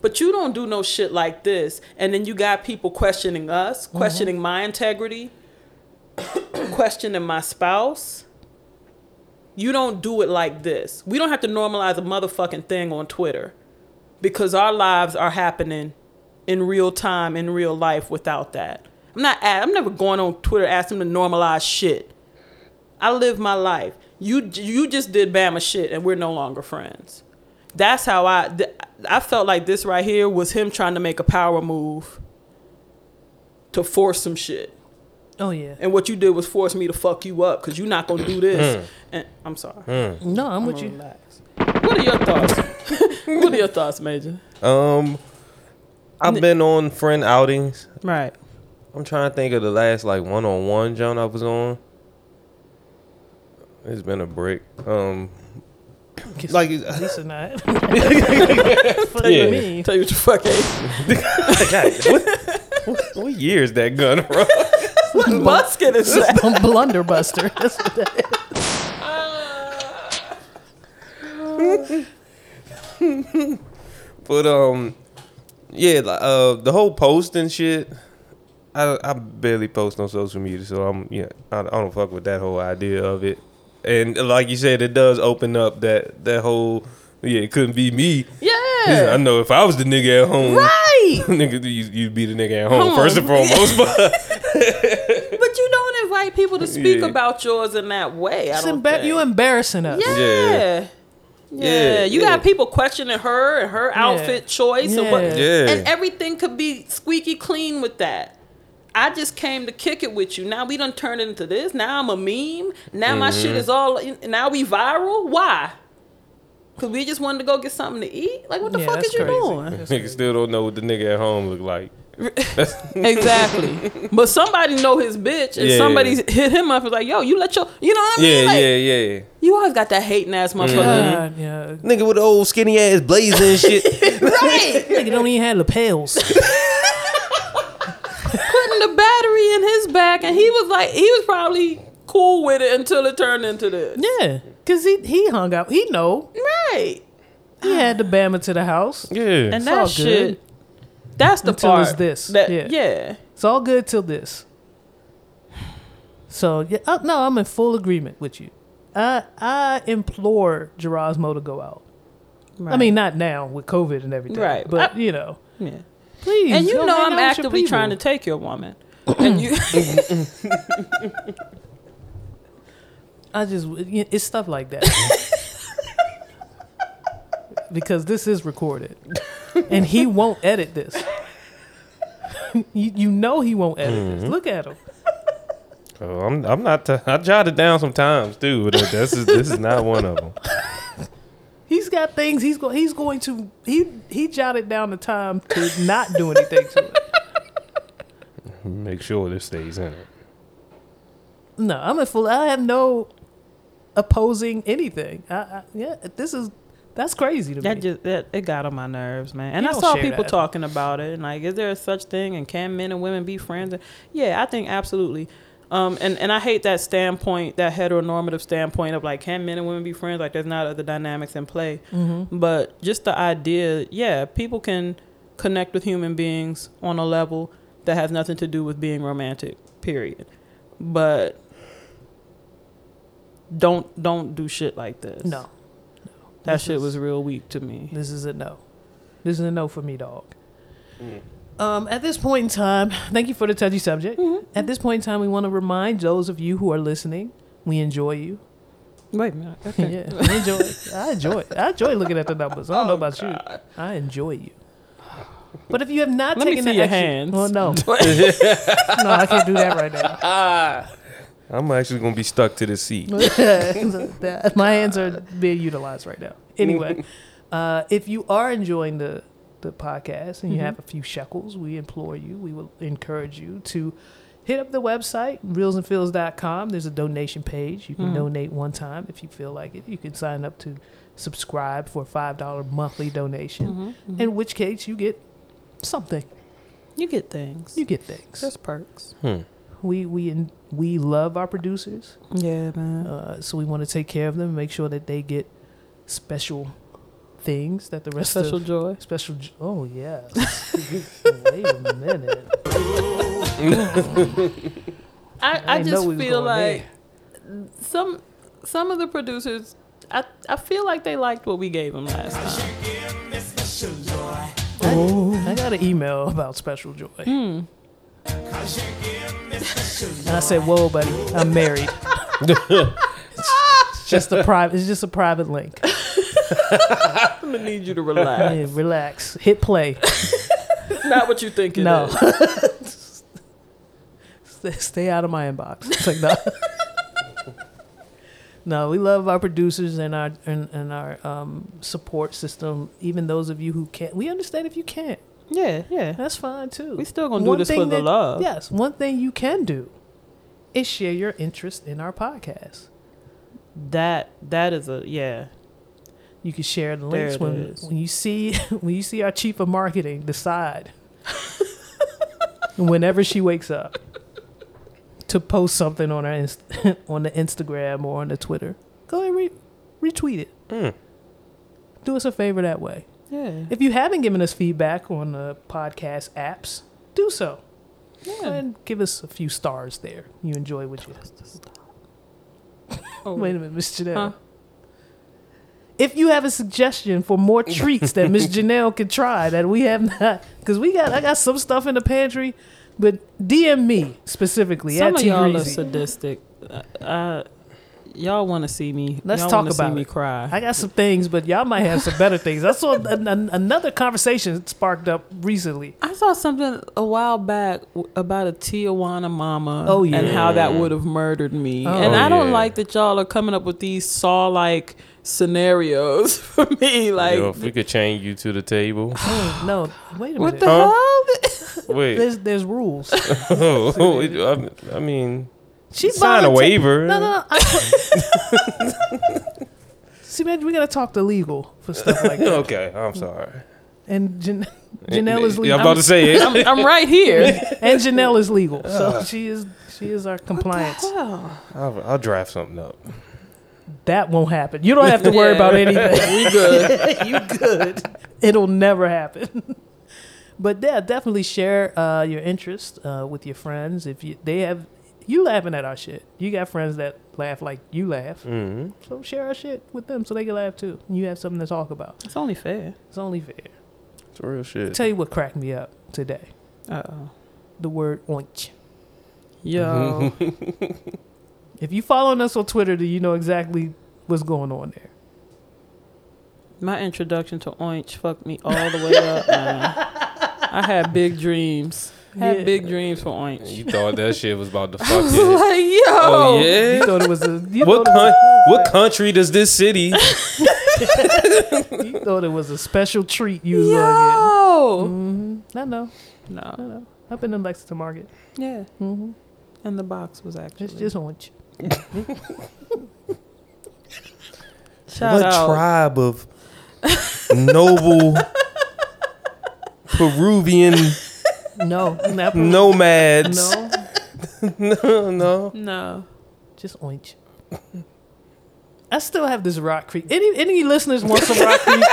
but you don't do no shit like this. And then you got people questioning us, mm-hmm. questioning my integrity, questioning my spouse. You don't do it like this. We don't have to normalize a motherfucking thing on Twitter because our lives are happening in real time, in real life without that. I'm not, I'm never going on Twitter asking them to normalize shit. I live my life. You, you just did Bama shit and we're no longer friends that's how I I felt like this right here was him trying to make a power move to force some shit. Oh yeah. And what you did was force me to fuck you up because you're not gonna do this. and I'm sorry. No, I'm with I'ma you. relax. What are your thoughts? what are your thoughts, Major? Um, I've been on friend outings. Right. I'm trying to think of the last like one on one John I was on. It's been a break. Um, like Lisa not. Tell What do Yeah. you mean? Tell you what you fuck ate. What, what, what year is that gun from? Musket is that? Blunderbuster. That's what that is. But um, yeah, like, uh, the whole post and shit. I I barely post on social media, so I'm yeah, I, I don't fuck with that whole idea of it. and like you said, it does open up that that whole yeah, it couldn't be me. Yeah. I know if I was the nigga at home, Right. nigga, you, you'd be the nigga at home Home. first and foremost. But But you don't invite people to speak Yeah. about yours in that way. I It's don't embar- think. you embarrassing us. Yeah. Yeah. Yeah. Yeah, you yeah. got people questioning her and her outfit choice and what Yeah. Yeah. and everything could be squeaky clean with that. I just came to kick it with you. Now we done turned it into this. Now I'm a meme. Now my Mm-hmm. shit is all. Now we viral. Why? Cause we just wanted to go get something to eat. Like what the Yeah, fuck that's is you doing? Nigga still don't know what the nigga at home look like. exactly. But somebody know his bitch, and Yeah. somebody hit him up and was like, "Yo, you let your, you know what I Yeah, mean? Like, yeah, yeah. You always got that hating ass motherfucker. God, yeah. Nigga with the old skinny ass blazer and shit. Right. Nigga don't even have lapels. Putting the battery in his back, and he was like, he was probably cool with it until it turned into this. yeah, cause he he hung out. He know Right. he had the Bama to the house. yeah. And It's that all shit. good. That's the Until part. it's this. That, Yeah. yeah. It's all good till this. So yeah, uh, no, I'm in full agreement with you. I I implore Gerasmo to go out. I mean, not now with COVID and everything, Right. But I- you know, yeah. Please. And you go know, I'm out with your actively trying to take your woman. and you, I just it's stuff like that. because this is recorded, and he won't edit this. you, you know he won't edit Mm-hmm. this. Look at him. Oh, I'm I'm not. T- I jotted down sometimes too. But this is this is not one of them. He's got things he's going. He's going to. He he jotted down the time to not do anything to it. Make sure this stays in it. No, I'm a full. I have no opposing anything. I, I, yeah, this is that's crazy to that me. just that it got on my nerves, man. And You I saw people that. talking about it, and like, is there such thing? And can men and women be friends? And yeah, I think absolutely. Um, and and I hate that standpoint, that heteronormative standpoint of like, can men and women be friends? Like, there's not other dynamics in play. Mm-hmm. But just the idea, yeah, people can connect with human beings on a level that has nothing to do with being romantic. Period. But don't don't do shit like this. no, no. that this shit is- was real weak to me. this is a no. This is a no for me, dog. Um, at this point in time, thank you for the touchy subject. Mm-hmm. At this point in time, we want to remind those of you who are listening, we enjoy you. Wait a minute. Okay. yeah, we enjoy. I enjoy. it. I enjoy looking at the numbers. I don't Oh, know about you. I enjoy you. But if you have not Let me taken see the your extra- hands. well, no, no, I can't do that right now. I'm actually gonna be stuck to the seat. My hands are being utilized right now. Anyway, uh, if you are enjoying the the podcast and you Mm-hmm. have a few shekels, we implore you, we will encourage you to hit up the website, reelsandfeels.com. There's a donation page. You can Mhm. donate one time if you feel like it. You can sign up to subscribe for a $5 monthly donation, Mhm, mhm. in which case you get something. you get things. You get things. There's perks. Hmm. We we we love our producers. Yeah, man. Uh, so we want to take care of them, make sure that they get special things that the rest Special of joy. special. j- Oh yes. Wait a minute. I, I, didn't know just feel going like some some of the producers. I I feel like they liked what we gave them last time. I got an email about special joy, Hmm. and I said, "Whoa, buddy, I'm married." it's just a private. It's just a private link. I'm gonna need you to relax. Yeah, relax. Hit play. Not what you think it is. No. stay, stay out of my inbox. It's like no. no, we love our producers and our and, and our um, support system. Even those of you who can't, we understand if you can't. Yeah, yeah. That's fine too. We still gonna do One this for thing the that- love. Yes, one thing you can do is share your interest in our podcast. That that is a yeah. You can share the links it when is. when you see when you see our chief of marketing decide whenever she wakes up to post something on our inst- on the Instagram or on the Twitter. Go ahead re- retweet it. Hmm. Do us a favor that way. Yeah. If you haven't given us feedback on the podcast apps, do so. Go ahead and give us a few stars there. You enjoy what you. Oh. Wait a minute, Miss Janelle. Huh? If you have a suggestion for more treats that Miss Janelle could try that we have not, because we got I got some stuff in the pantry, but DM me specifically Some at of T y'all are sadistic. Uh, uh, y'all want to see me? Let's y'all talk about see me it. cry. I got some things, but y'all might have some better things. I saw an, an, another conversation sparked up recently. I saw something a while back about a Tijuana mama. Oh, yeah. and how that would have murdered me. Oh. and I don't yeah. like that y'all are coming up with these saw like scenarios for me. Like, Yo, if we could chain you to the table. No, wait a minute. what the Huh? hell? Wait. There's there's rules. Oh, I, I mean, She sign a waiver. No, no, no. See, man, we gotta talk to legal for stuff like that. Okay, I'm sorry. And Jan- Janelle is Yeah, legal. I'm about to say it. I'm, I'm right here. and Janelle is legal, so ah. she is she is our compliance. I'll, I'll draft something up. That won't happen. You don't have to worry Yeah. about anything. we good. you good. It'll never happen. But yeah, definitely share uh, your interest uh, with your friends. If you they have you laughing at our shit, you got friends that laugh like you laugh. hmm So share our shit with them so they can laugh too. You have something to talk about. It's only fair. It's only fair. It's real shit. tell you what cracked me up today. Uh oh. The word oinch. Yo. If you following us on Twitter, do you know exactly what's going on there? My introduction to Oinch fucked me all the way up, man. I had big dreams. Had Yeah. big dreams for Oinch. You thought that shit was about to fuck I was you. like, yo. Oh yeah. You thought it was a you What thought, it coun- what country does this city? you thought it was a special treat you was gonna Yo. get. hmm I know, I No. know. I've been in Lexington Market. Yeah. hmm And the box was actually. It's just orange. Shout what out. tribe of noble Peruvian No, not nomads? No, no, no. No. just orange. I still have this Rock Creek. Any any listeners want some Rock Creek?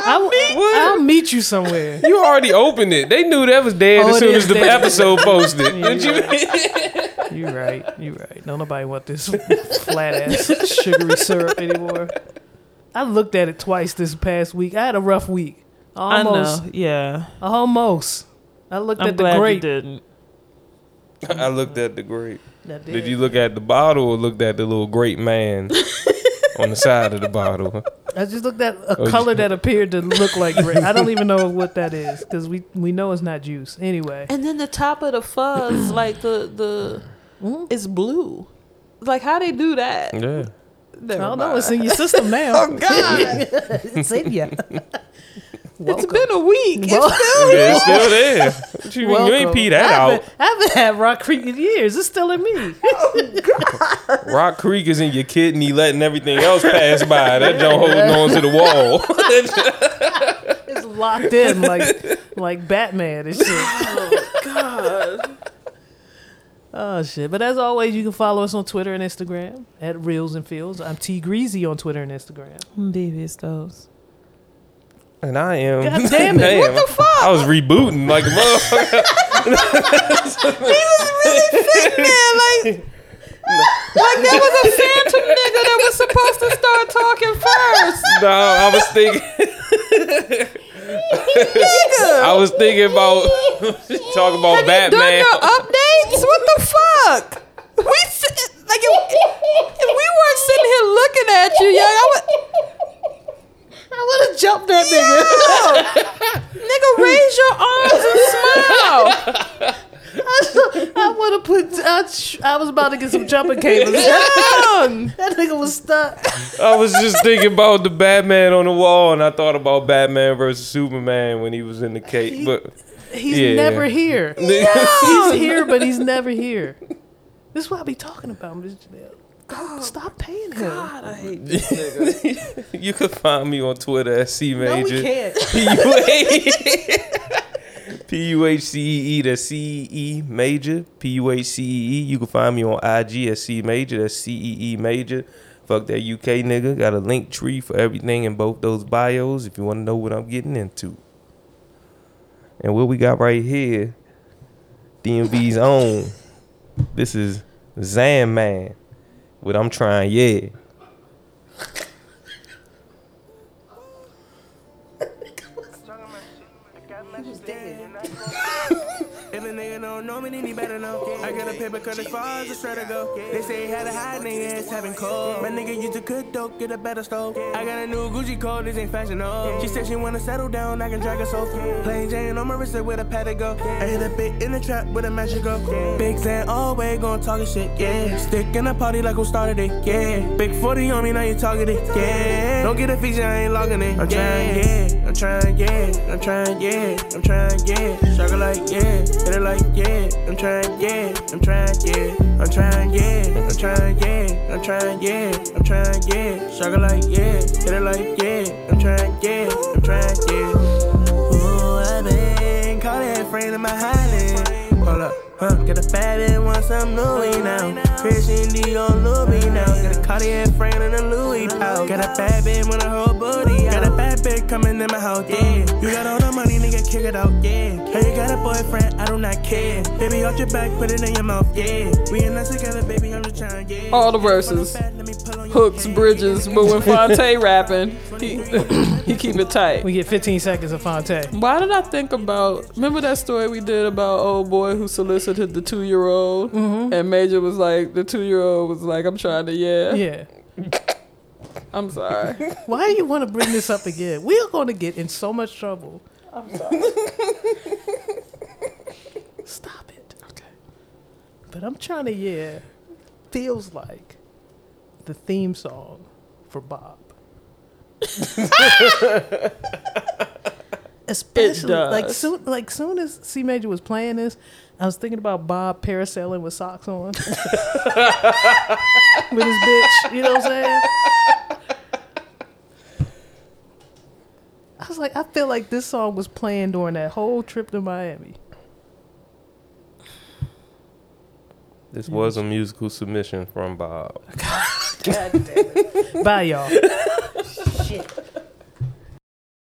I'll, What? I'll meet you somewhere. You already opened it. They knew that was dead Oh, as it soon is as the dead. episode posted. Yeah, Did you? You're right. You're right. No, nobody want this flat ass sugary syrup anymore. I looked at it twice this past week. I had a rough week. Almost. I know. Yeah. Almost. I looked I'm at the glad grape. you didn't. I looked at the grape. I Did you look at the bottle or looked at the little grape man on the side of the bottle? I just looked at a Oh, color you- that appeared to look like grape. I don't even know what that is because we we know it's not juice. Anyway, And then the top of the fuzz, like the the, Mhm. it's blue. Like how they do that? Yeah. I don't know. It's in your system now. Oh God! it's in you. it's been a week. Well- Yeah, it's still there. What you, mean? you ain't pee that I out. haven't, I haven't had Rock Creek in years. It's still in me. Rock Creek is in your kidney, letting everything else pass by. That joint holding on to the wall. It's locked in like like Batman and shit. oh God! Oh shit! But as always, you can follow us on Twitter and Instagram at Reels and Fields. I'm T Greasy on Twitter and Instagram. I'm Devious those. And I am. God damn it, what the fuck? I was rebooting like a motherfucker. Man, like, like there was a phantom nigga that was supposed to start talking first. No, I was thinking. I was thinking about talking about Done Batman. your updates? What the fuck? We like if, if we weren't sitting here looking at you, young, I would. I would have jumped that nigga. Nigga, raise your arms and smile. I would have put. I, I was about to get some jumping cables. That nigga was stuck. I was just thinking about the Batman on the wall, and I thought about Batman versus Superman when he was in the cape. But He's Yeah. never here. He's here, but he's never here. This is what I be talking about, Miss Janelle. Don't stop paying him. God, I hate this nigga. you can find me on Twitter at C Major. No, we Major. can't. P U H C E E. That's C E E Major. P U H C E E. You can find me on IG at C Major. That's C E E Major. Fuck that UK nigga. Got a link tree for everything in both those bios if you want to know what I'm getting into. And what we got right here, DMV's own. This is Zan Man. With I'm trying, yeah. Know me, then he better know. I got a paper cut as far as the shredder go. They say he had a hide, nigga, it's having cold. My nigga used to cook dope, get a better stove. I got a new Gucci code, this ain't fashion, no. She said she wanna settle down, I can drag her so. Plain Jane on my wrist with a pad to go. I hit a bit in the trap with a magic go. Big Zan always gon' talking shit, yeah. Stick in the party like who started it, yeah. Big 40 on me, now you targeted, yeah. Don't get a feature, I ain't logging it. I'm trying, yeah. I'm trying, yeah. I'm trying, yeah. I'm trying, yeah. Struggle like, yeah. Hit it like, yeah. I'm trying, yeah. I'm trying, yeah. I'm trying, yeah. I'm trying, yeah. I'm trying, yeah. I'm trying, yeah. Struggle like, yeah. Hit it like, yeah. I'm trying, yeah. I'm trying, yeah. Ooh, I been caught that friend in my Highland. Hold up, huh? Get a fat and want some Louis now. Christian Dior Louis now. Get a Cartier frame and a Louis pouch. Got a bad bitch with a whole booty. Got a bad bitch coming in my house, yeah. You got money, nigga, kick it out, yeah. Hey, you got a boyfriend, I do not care. Baby, off your back, put it in your mouth, yeah. We in this together, baby, I'm just trying, yeah. All the verses. Hooks, bridges, but when Fonte rapping, he he keep it tight. We get 15 seconds of Fonte. Why did I think about? Remember that story we did about old boy who solicited the two year old, mm-hmm. and Major was like, the two year old was like, I'm trying to yeah. Yeah. I'm sorry. Why do you want to bring this up again? We're going to get in so much trouble. I'm sorry. Stop it. Okay. But I'm trying to, yeah, feels like the theme song for Bob. Especially like soon, like soon as C Major was playing this, I was thinking about Bob parasailing with socks on with his bitch. You know what I'm saying? I was like, I feel like this song was playing during that whole trip to Miami. This was a musical submission from Bob. God damn it. Bye, y'all. Shit.